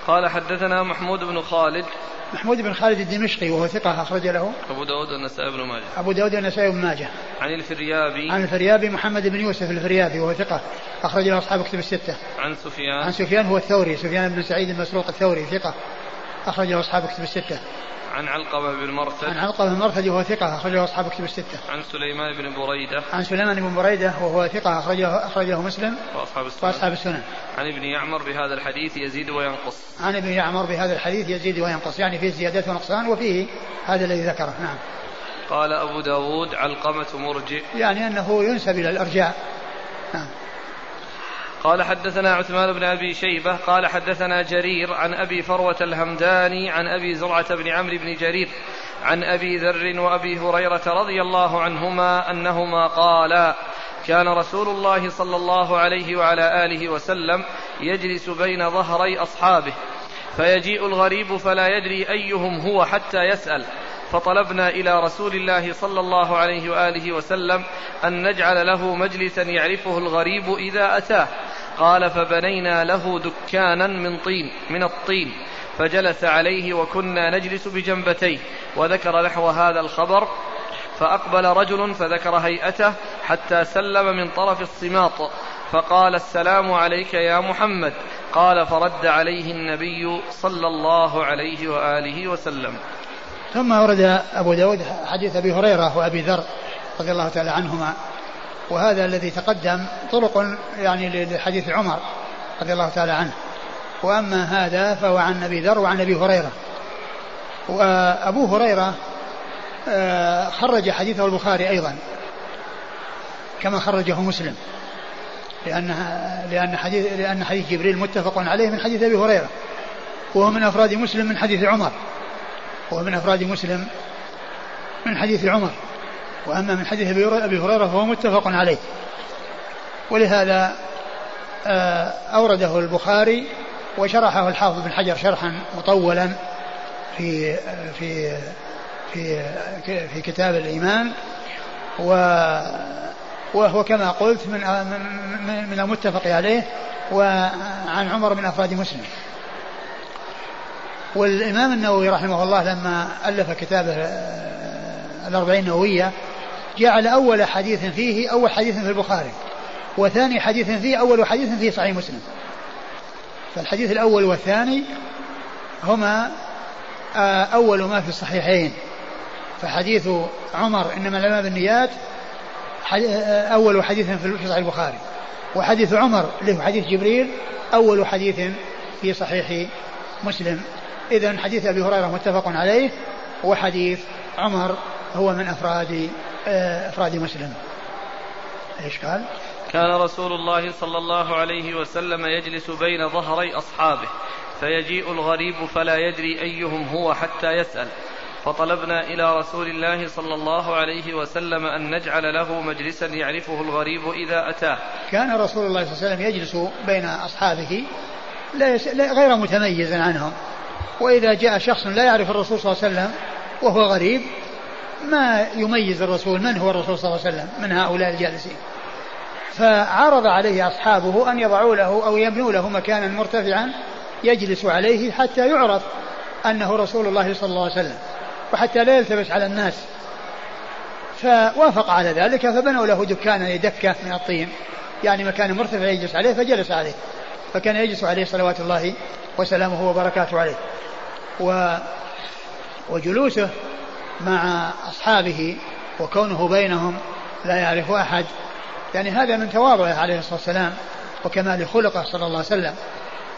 قال حدثنا محمود بن خالد. محمود بن خالد الدمشقي وهو ثقة أخرج له. أبو داود والنسائي بن ماجه. أبو داود والنسائي بن ماجه. عن الفريابي. عن الفريابي محمد بن يوسف الفريابي وهو ثقة أخرج له أصحاب كتب الستة. عن سفيان. عن سفيان هو الثوري سفيان بن سعيد المسروق الثوري ثقة أخرج له أصحاب كتب الستة. عن علقمة بن مرثد عن علقمة بن مرثد وهو ثقة أخرجه أصحاب كتب الستة. عن سليمان بن بريدة. عن سليمان بن بريدة وهو ثقة أخرجه أخرجه مسلم. وأصحاب السنن. وأصحاب السنن. عن ابن يعمر بهذا الحديث يزيد وينقص. عن ابن يعمر بهذا الحديث يزيد وينقص يعني فيه زيادات ونقصان وفيه هذا الذي ذكره نعم. قال أبو داود علقمة مرجئ يعني أنه ينسب إلى الإرجاء نعم قال حدثنا عثمان بن أبي شيبة قال حدثنا جرير عن أبي فروة الهمداني عن أبي زرعة بن عمرو بن جرير عن أبي ذر وأبي هريرة رضي الله عنهما أنهما قالا كان رسول الله صلى الله عليه وعلى آله وسلم يجلس بين ظهري أصحابه فيجيء الغريب فلا يدري أيهم هو حتى يسأل. فطلبنا إلى رسول الله صلى الله عليه وآله وسلم أن نجعل له مجلسا يعرفه الغريب إذا أتاه. قال فبنينا له دكانا من طين من الطين. فجلس عليه وكنا نجلس بجنبتيه. وذكر نحو هذا الخبر فأقبل رجل فذكر هيئته حتى سلم من طرف الصماط. فقال السلام عليك يا محمد. قال فرد عليه النبي صلى الله عليه وآله وسلم. ثم ورد أبو داود حديث أبي هريرة وأبي ذر رضي الله تعالى عنهما. وهذا الذي تقدم طرق يعني لحديث عمر رضي الله تعالى عنه. وأما هذا فهو عن أبي ذر وعن أبي هريرة. وأبو هريرة آه، خرج حديثه البخاري أيضا كما خرجه مسلم. لأن لأن حديث لأن حديث جبريل متفق عليه من حديث أبي هريرة. وهو من أفراد مسلم من حديث عمر. وهو من أفراد مسلم من حديث عمر وأما من حديث أبي هريرة فهو متفق عليه ولهذا آه، أورده البخاري وشرحه الحافظ بن حجر شرحا مطولا في في في في كتاب الإيمان و وهو كما قلت من من المتفق عليه وعن عمر من أفراد مسلم. والإمام النووي رحمه الله لما ألف كتابه آه، الأربعين النوويه جعل أول حديث فيه أول حديث في البخاري وثاني حديث فيه أول حديث في صحيح مسلم. فالحديث الأول والثاني هما آه، أول ما في الصحيحين. فحديث عمر إنما الاعمال بالنيات أول حديث في صحيح البخاري. وحديث عمر هو حديث جبريل أول حديث في صحيح مسلم. إذا حديث أبي هريرة متفق عليه وحديث عمر هو من أفراد آه، أفراد مسلم. إيش قال؟ كان رسول الله صلى الله عليه وسلم يجلس بين ظهري أصحابه فيجيء الغريب فلا يدري أيهم هو حتى يسأل. فطلبنا إلى رسول الله صلى الله عليه وسلم أن نجعل له مجلسا يعرفه الغريب إذا أتاه. كان رسول الله صلى الله عليه وسلم يجلس بين أصحابه غير متميز عنهم. وإذا جاء شخص لا يعرف الرسول صلى الله عليه وسلم وهو غريب ما يميز الرسول من هو الرسول صلى الله عليه وسلم من هؤلاء الجالسين. فعرض عليه أصحابه أن يضعوا له أو يبنوا له مكانا مرتفعا يجلس عليه حتى يعرف أنه رسول الله صلى الله عليه وسلم وحتى لا يلتبس على الناس. فوافق على ذلك فبنوا له دكانا يدكه من الطين يعني مكان مرتفع يجلس عليه فجلس عليه. فكان يجلس عليه صلوات الله وسلامه وبركاته عليه. و وجلوسه مع أصحابه وكونه بينهم لا يعرف أحد. يعني هذا من تواضعه عليه الصلاة والسلام وكمال خلقه صلى الله عليه وسلم.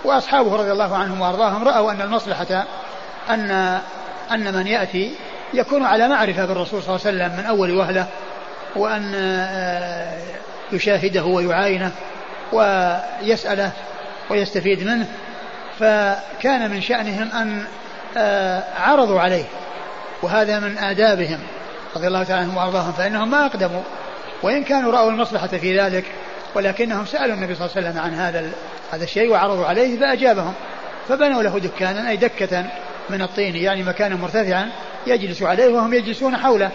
وأصحابه رضي الله عنهم وأرضاهم رأوا أن المصلحة أن أن من يأتي يكون على معرفة بالرسول صلى الله عليه وسلم من أول وهلة وأن آه، يشاهده ويعاينه ويسأله ويستفيد منه فكان من شأنهم أن آه، عرضوا عليه وهذا من آدابهم رضي الله تعالى عنهم وأرضاهم فإنهم ما أقدموا وإن كانوا رأوا المصلحة في ذلك ولكنهم سألوا النبي صلى الله عليه وسلم عن هذا هذا الشيء وعرضوا عليه فأجابهم فبنوا له دكانا أي دكة من الطين يعني مكانا مرتفعا يجلس عليه وهم يجلسون حوله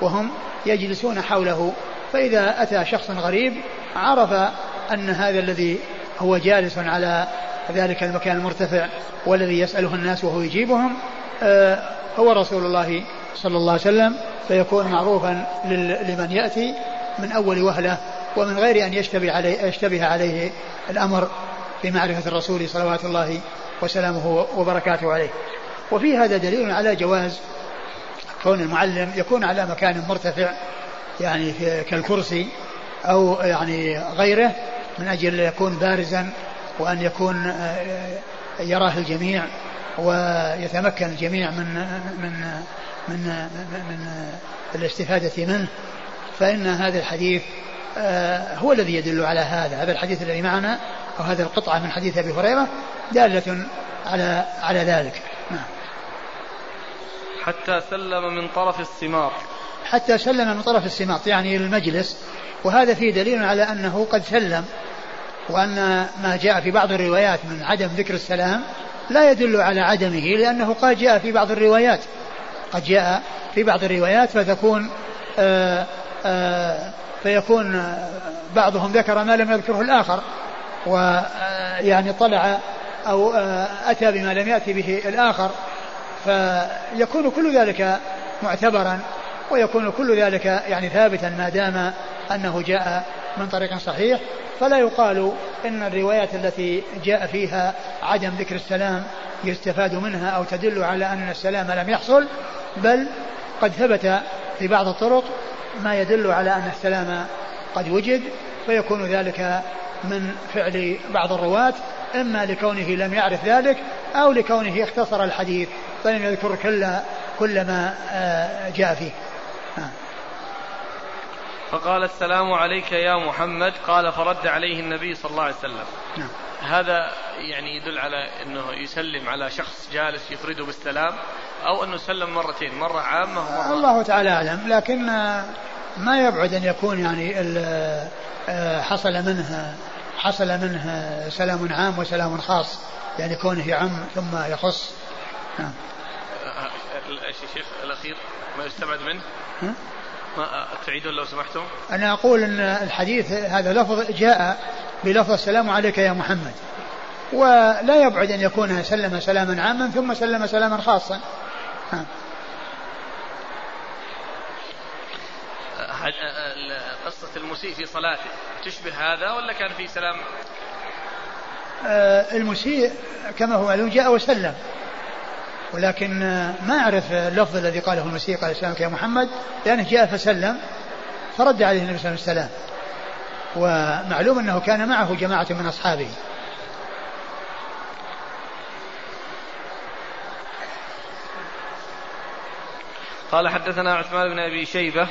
وهم يجلسون حوله فإذا أتى شخص غريب عرف أن هذا الذي هو جالس على ذلك المكان المرتفع والذي يسأله الناس وهو يجيبهم آه، هو رسول الله صلى الله عليه وسلم فيكون معروفا لمن يأتي من أول وهلة ومن غير أن يشتبه عليه, يشتبه عليه الأمر في معرفة الرسول صلوات الله وسلامه وبركاته عليه. وفي هذا دليل على جواز كون المعلم يكون على مكان مرتفع يعني كالكرسي أو يعني غيره من أجل يكون بارزا وأن يكون آه، يراه الجميع ويتمكن الجميع من من من من الاستفادة منه. فإن هذا الحديث آه، هو الذي يدل على هذا. هذا الحديث الذي معنا أو هذه القطعة من حديث أبي هريرة دالة على على ذلك. نعم. حتى سلم من طرف السماط حتى سلم من طرف السماط يعني المجلس. وهذا فيه دليل على أنه قد سلم وأن ما جاء في بعض الروايات من عدم ذكر السلام لا يدل على عدمه لأنه قد جاء في بعض الروايات. قد جاء في بعض الروايات فتكون آآ آه، آآ آه، فيكون بعضهم ذكر ما لم يذكره الآخر. ويعني طلع أو آه، أتى بما لم يأتي به الآخر. فيكون كل ذلك معتبرا. ويكون كل ذلك يعني ثابتا ما دام أنه جاء من طريق صحيح. فلا يقال إن الروايات التي جاء فيها عدم ذكر السلام يستفاد منها أو تدل على أن السلام لم يحصل بل قد ثبت في بعض الطرق ما يدل على أن السلام قد وجد فيكون ذلك من فعل بعض الرواة. إما لكونه لم يعرف ذلك أو لكونه اختصر الحديث فلم يذكر كل كل ما آه، جاء فيه. فقال السلام عليك يا محمد. قال فرد عليه النبي صلى الله عليه وسلم. نعم. هذا يعني يدل على أنه يسلم على شخص جالس يفرده بالسلام أو أنه سلم مرتين مرة عامة ومرة الله تعالى أعلم. لكن ما يبعد أن يكون يعني آه، حصل منه حصل منه سلام عام وسلام خاص. يعني كونه يعم ثم يخص. نعم. الشيخ الأخير ما يستبعد منه؟ تعيدون لو سمحتم؟ أنا أقول أن الحديث هذا لفظ جاء بلفظ السلام عليك يا محمد. ولا يبعد أن يكون سلم سلاما عاما ثم سلم سلاما خاصا. ها. قصة المسيء في صلاته تشبه هذا ولا كان في سلام؟ آه، المسيء كما هو معلوم جاء وسلم. ولكن ما أعرف اللفظ الذي قاله المسيح قال السلام يا محمد لأنه جاء فسلم فرد عليه النبي صلى الله عليه وسلم ومعلوم أنه كان معه جماعة من أصحابه قال حدثنا عثمان بن أبي شيبة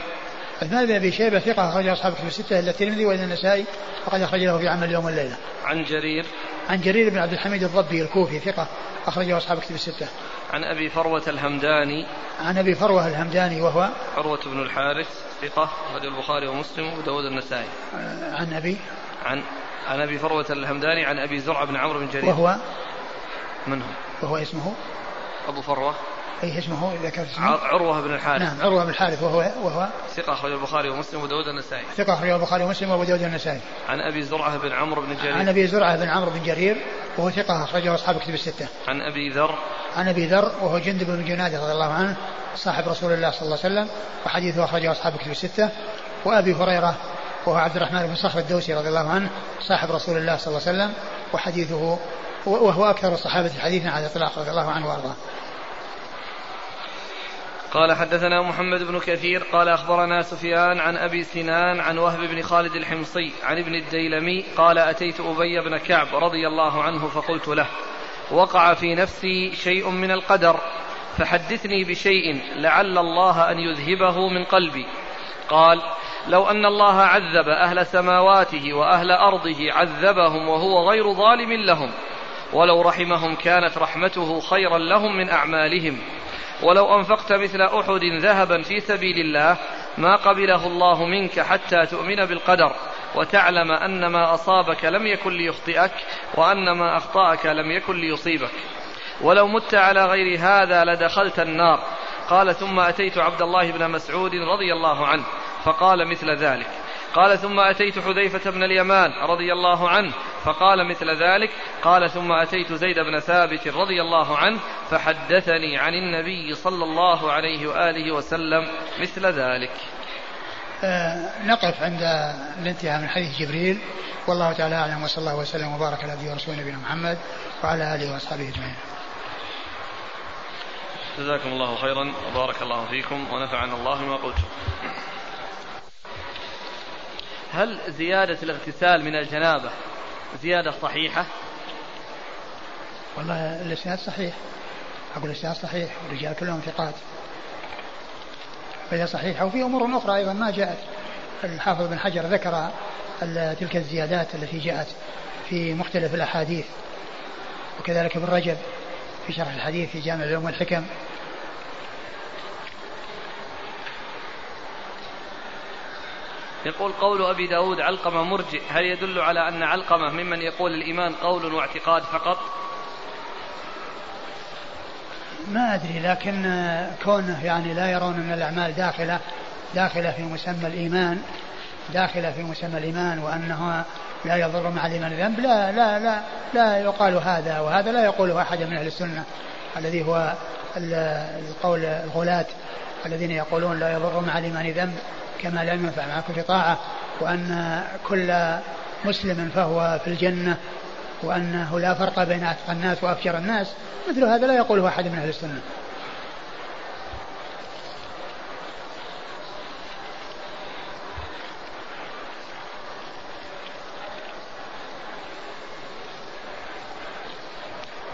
عثمان بن أبي شيبة ثقة أخرج اصحاب كتب الستة إلا الترمذي وإلا النسائي وقد أخرج له في عمل اليوم والليله. عن جرير عن جرير بن عبد الحميد الضبي الكوفي ثقة أخرجه اصحاب كتب الستة. عن أبي فروة الهمداني عن أبي فروة الهمداني وهو عروه بن الحارث ثقة اخرج البخاري ومسلم وأبو داود النسائي. عن أبي عن عن أبي فروة الهمداني عن أبي زرع بن عمرو بن جرير. وهو من هو؟ وهو اسمه أبو فروة اي اسمه ذكرت اسمه. عروة بن الحارث. نعم عروة بن الحارث وهو وهو ثقة أخرج البخاري ومسلم وأبو داود النسائي ثقة أخرج البخاري ومسلم وأبو داود النسائي عن أبي زرعة بن عمرو بن جرير. عن أبي زرعة بن عمرو بن جرير وهو ثقة أخرجه أصحاب كتب الستة. عن أبي ذر. عن أبي ذر وهو جندب بن جنادة رضي الله عنه صاحب رسول الله صلى الله عليه وسلم وحديثه أخرجه أصحاب كتب الستة. وأبي هريرة وهو عبد الرحمن بن صخر الدوسي رضي الله عنه صاحب رسول الله صلى الله عليه وسلم وحديثه وهو أكثر الصحابة حديثا على الإطلاق رضي الله عنه وأرضاه. قال حدثنا محمد بن كثير قال أخبرنا سفيان عن أبي سنان عن وهب بن خالد الحمصي عن ابن الديلمي قال أتيت أبي بن كعب رضي الله عنه فقلت له وقع في نفسي شيء من القدر فحدثني بشيء لعل الله أن يذهبه من قلبي. قال لو أن الله عذب أهل سماواته وأهل أرضه عذبهم وهو غير ظالم لهم ولو رحمهم كانت رحمته خيرا لهم من أعمالهم. ولو أنفقت مثل أحد ذهبا في سبيل الله ما قبله الله منك حتى تؤمن بالقدر وتعلم أن ما أصابك لم يكن ليخطئك وأن ما أخطأك لم يكن ليصيبك. ولو مت على غير هذا لدخلت النار. قال ثم أتيت عبد الله بن مسعود رضي الله عنه فقال مثل ذلك. قال ثم أتيت حذيفة بن اليمان رضي الله عنه فقال مثل ذلك قال ثم أتيت زيد بن ثابت رضي الله عنه فحدثني عن النبي صلى الله عليه وآله وسلم مثل ذلك آه نقف عند الانتهاء من حديث جبريل والله تعالى أعلم وصلى الله وسلم وبارك على عبده ورسوله نبينا محمد وعلى آله وأصحابه أجمعين. جزاكم الله خيرا وبارك الله فيكم ونفعنا الله بما قلتم. هل زيادة الاغتسال من الجنابة زيادة صحيحة؟ والله الإسناد صحيح. أقول الإسناد صحيح. والرجال كلهم ثقات. فهي صحيحة. وفي أمور أخرى أيضا ما جاءت. الحافظ بن حجر ذكر تلك الزيادات التي جاءت في مختلف الأحاديث. وكذلك ابن رجب في شرح الحديث في جامع العلوم والحكم. يقول قول أبي داود علقمة مرجئ. هل يدل على أن علقمة ممن يقول الإيمان قول واعتقاد فقط؟ ما أدري لكن كونه يعني لا يرون أن الأعمال داخلة داخلة في مسمى الإيمان داخلة في مسمى الإيمان وأنه لا يضر مع الإيمان ذنب لا لا لا لا يقال هذا وهذا لا يقوله أحد من أهل السنة الذي هو القول الغلاة الذين يقولون لا يضر مع الإيمان ذنب. كما لا ينفع مع كل طاعة وأن كل مسلم فهو في الجنة وأنه لا فرق بين أتقى الناس وأفجر الناس مثل هذا لا يقوله أحد من أهل السنة.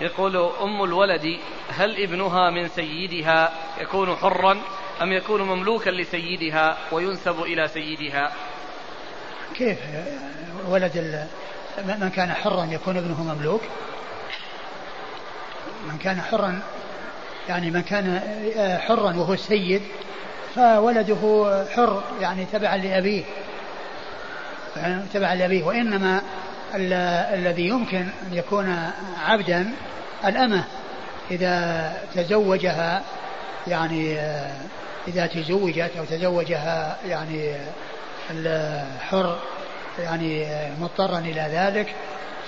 يقول أم الولد هل ابنها من سيدها يكون حرا؟ أم يكون مملوكا لسيدها وينسب إلى سيدها؟ كيف ولد من كان حرا يكون ابنه مملوك؟ من كان حرا يعني من كان حرا وهو السيد فولده حر يعني تبعا لأبيه. تبعا لأبيه. وإنما الذي يمكن أن يكون عبدا الأمة إذا تزوجها يعني إذا تزوجت أو تزوجها يعني الحر يعني مضطرا إلى ذلك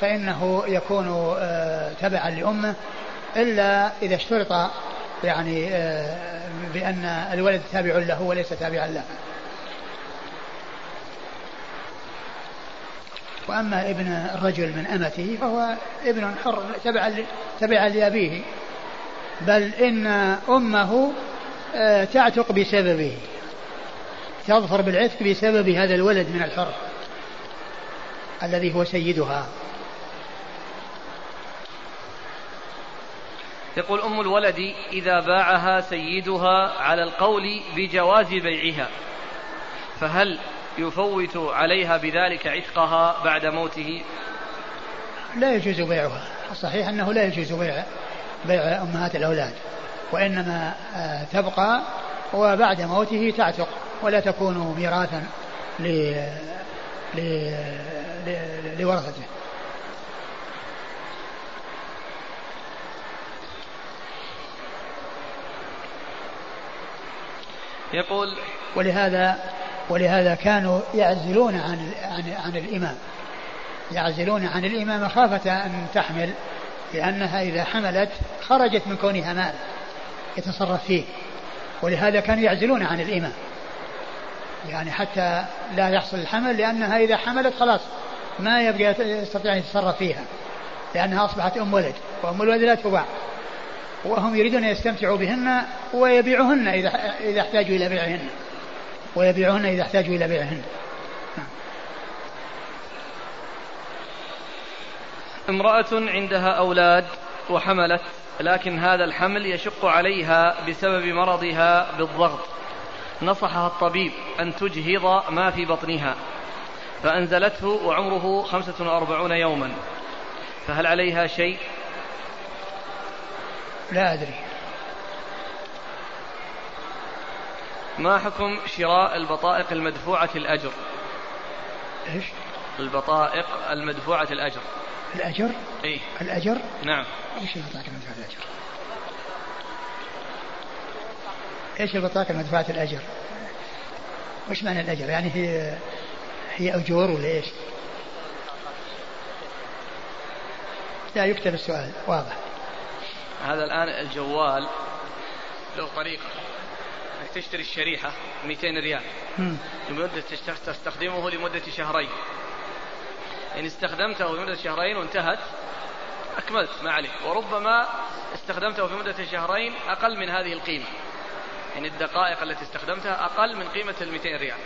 فإنه يكون آه، تبعا لأمه إلا إذا اشترط يعني آه، بأن الولد تابع له وليس تابعا له. وأما ابن الرجل من أمته فهو ابن حر تبعا تبعا لأبيه. بل إن أمه تعتق بسببه. تظفر بالعتق بسبب هذا الولد من الحر الذي هو سيدها. يقول أم الولد إذا باعها سيدها على القول بجواز بيعها فهل يفوت عليها بذلك عتقها بعد موته؟ لا يجوز بيعها. الصحيح أنه لا يجوز بيع بيع أمهات الأولاد. وإنما آه، تبقى وبعد موته تعتق ولا تكون ميراثا لورثته. يقول ولهذا ولهذا كانوا يعزلون عن عن عن الإمام. يعزلون عن الإمام خافة أن تحمل لأنها إذا حملت خرجت من كونها مال. يتصرف فيه. ولهذا كانوا يعزلون عن الإمام يعني حتى لا يحصل الحمل لأنها إذا حملت خلاص ما يبقى يستطيع أن يتصرف فيها لأنها أصبحت أم ولد وأم الولد لا تباع. وهم يريدون يستمتعوا بهن ويبيعهن إذا إذا احتاجوا إلى بيعهن. ويبيعهن إذا احتاجوا إلى بيعهن. امرأة عندها أولاد وحملت لكن هذا الحمل يشق عليها بسبب مرضها بالضغط. نصحها الطبيب أن تجهض ما في بطنها. فأنزلته وعمره خمسة وأربعون يوما. فهل عليها شيء؟ لا أدري. ما حكم شراء البطائق المدفوعة الأجر؟ إيش؟ البطائق المدفوعة الأجر. الأجر؟ إيه. الأجر؟ نعم. إيش البطائق المدفوعة الأجر؟ إيش البطاقة المدفوعة الأجر؟ وش معنى الأجر؟ يعني هي هي أجور ولا إيش؟ لا يكتب السؤال. واضح. هذا الآن الجوال له طريقة. إنك تشتري الشريحة 200 ريال. لمدة تستخدمه لمدة شهرين. إن استخدمته لمدة شهرين وانتهت أكملت ما عليك وربما استخدمته في مدة شهرين أقل من هذه القيمة. يعني الدقائق التي استخدمتها أقل من قيمة ال 200 ريال.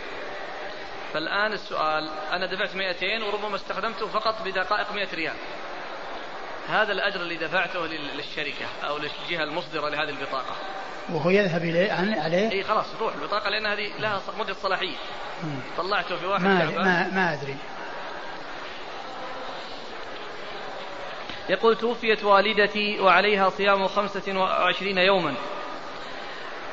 فالآن السؤال أنا دفعت 200 وربما استخدمته فقط بدقائق 100 ريال. هذا الأجر اللي دفعته للشركة أو للجهة المصدرة لهذه البطاقة. وهو يذهب إليه عليه؟ إي خلاص روح. البطاقة لأن هذه لها مدة صلاحية. طلعته في واحد ما, ما, ما أدري. يقول توفيت والدتي وعليها صيام خمسة وعشرين يوما.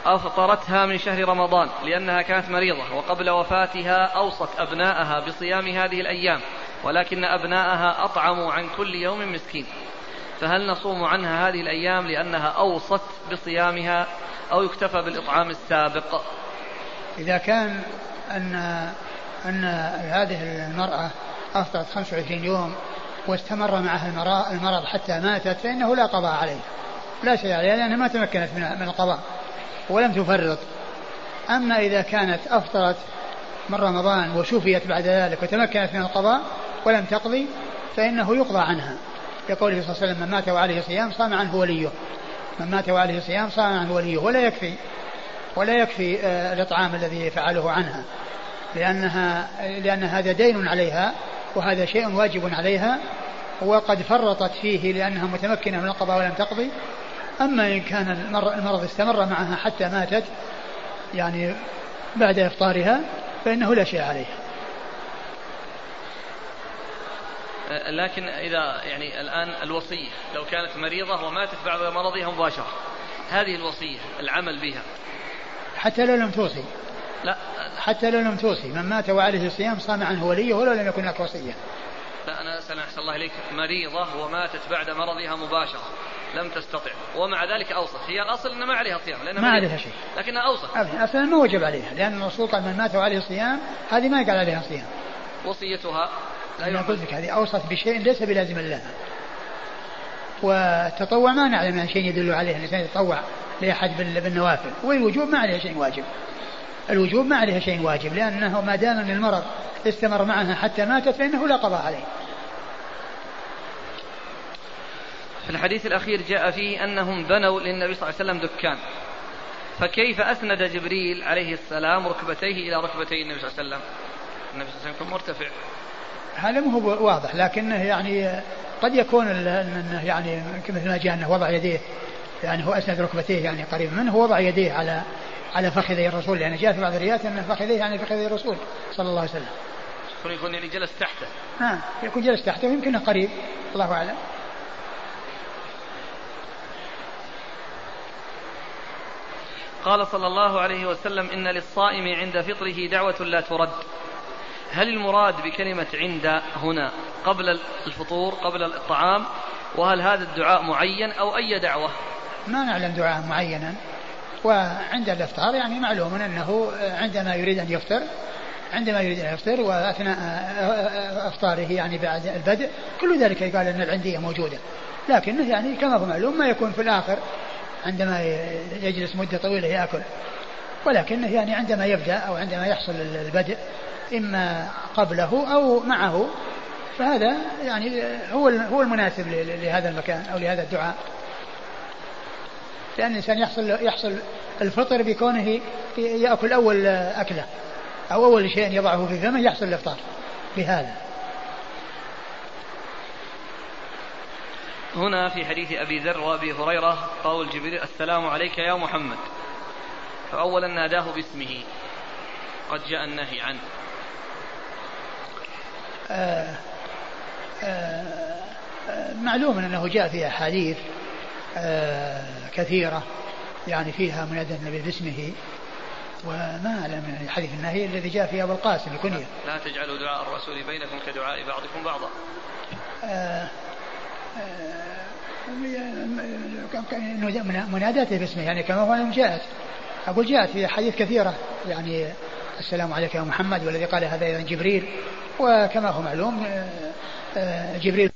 أفطرتها من شهر رمضان لأنها كانت مريضة وقبل وفاتها أوصت أبناءها بصيام هذه الأيام ولكن أبناءها أطعموا عن كل يوم مسكين. فهل نصوم عنها هذه الأيام لأنها أوصت بصيامها أو يكتفى بالإطعام السابق؟ إذا كان أن أن هذه المرأة أفطرت 25 يوم واستمر معها المرض حتى ماتت فإنه لا قضاء عليه. لا شيء عليها لأنها ما تمكنت من القضاء ولم تفرط. أما إذا كانت أفطرت من رمضان وشفيت بعد ذلك وتمكنت من القضاء ولم تقضي فإنه يقضى عنها. يقول صلى الله عليه وسلم من مات وعليه صيام صام عنه وليه. من مات وعليه صيام صام عنه وليه. ولا يكفي ولا يكفي آه، الإطعام الذي فعله عنها. لأنها لأن هذا دين عليها وهذا شيء واجب عليها وقد فرطت فيه لأنها متمكنة من القضاء ولم تقضي. أما إن كان المرض استمر معها حتى ماتت يعني بعد إفطارها فإنه لا شيء عليه لكن إذا يعني الآن الوصية لو كانت مريضة وماتت بعد مرضها مباشرة هذه الوصية العمل بها. حتى لو لم توصي. لا. حتى لو لم توصي. من مات وعليه الصيام صام عنه وليه ولو لم يكن لك وصية. لا أنا أسأل أحسن الله إليك. مريضة وماتت بعد مرضها مباشرة. لم تستطع. ومع ذلك أوصت. هي الأصل أن ما عليها صيام لأنها ما عليها شيء. لكنها أوصت. أصلا ما وجب عليها. لأن الرسول قال من مات وعليه صيام هذه ما قال عليها صيام. وصيتها لا أنا قلت لك هذه أوصت بشيء ليس بلازم لها. والتطوع ما نعلم عن شيء يدل عليه. الإنسان يتطوع لأحد بالنوافل. والوجوب ما عليه شيء واجب. الوجوب ما عليه شيء واجب لأنه ما دام أن المرض استمر معها حتى ماتت فإنه لا قضاء عليه. في الحديث الأخير جاء فيه أنهم بنوا للنبي صلى الله عليه وسلم دكان. فكيف أسند جبريل عليه السلام ركبتيه إلى ركبتي النبي صلى الله عليه وسلم؟ النبي صلى الله عليه وسلم مرتفع. هذا مو هو واضح لكنه يعني قد يكون أنه يعني مثل ما جاء أنه وضع يديه يعني هو أسند ركبتيه يعني قريب منه وضع يديه على على فخذي الرسول يعني جاء في بعض الروايات أن فخذيه يعني فخذي الرسول صلى الله عليه وسلم. يكون يكون يعني جلس تحته. نعم يكون جلس تحته ويمكن قريب الله أعلم. قال صلى الله عليه وسلم إن للصائم عند فطره دعوة لا ترد هل المراد بكلمة عند هنا قبل الفطور قبل الطعام وهل هذا الدعاء معين أو أي دعوة ما نعلم دعاء معينا وعند الإفطار يعني معلوم أنه عندما يريد أن يفطر عندما يريد أن يفطر وأثناء إفطاره يعني بعد البدء كل ذلك يقال أن العندية موجودة. لكنه يعني كما هو معلوم ما يكون في الآخر عندما يجلس مدة طويلة يأكل. ولكنه يعني عندما يبدأ أو عندما يحصل البدء إما قبله أو معه فهذا يعني هو هو المناسب لهذا المكان أو لهذا الدعاء. لأن الإنسان يحصل يحصل الفطر بكونه يأكل أول أكلة أو أول شيء يضعه في فمه يحصل الإفطار بهذا. هنا في حديث أبي ذر وأبي هريرة قول جبريل السلام عليك يا محمد. فأولا ناداه باسمه. قد جاء النهي عنه. آه آه آه معلوم أنه جاء في أحاديث كثيرة يعني فيها منادى النبي باسمه وما أعلم يعني حديث النهي الذي جاء في أبو القاسم الكنية. لا تجعلوا دعاء الرسول بينكم كدعاء بعضكم بعضا. آه آه مناداته باسمه يعني كما هو جاءت. أقول جاءت في حديث كثيرة يعني السلام عليك يا محمد والذي قال هذا أيضا جبريل وكما هو معلوم آه، آه، جبريل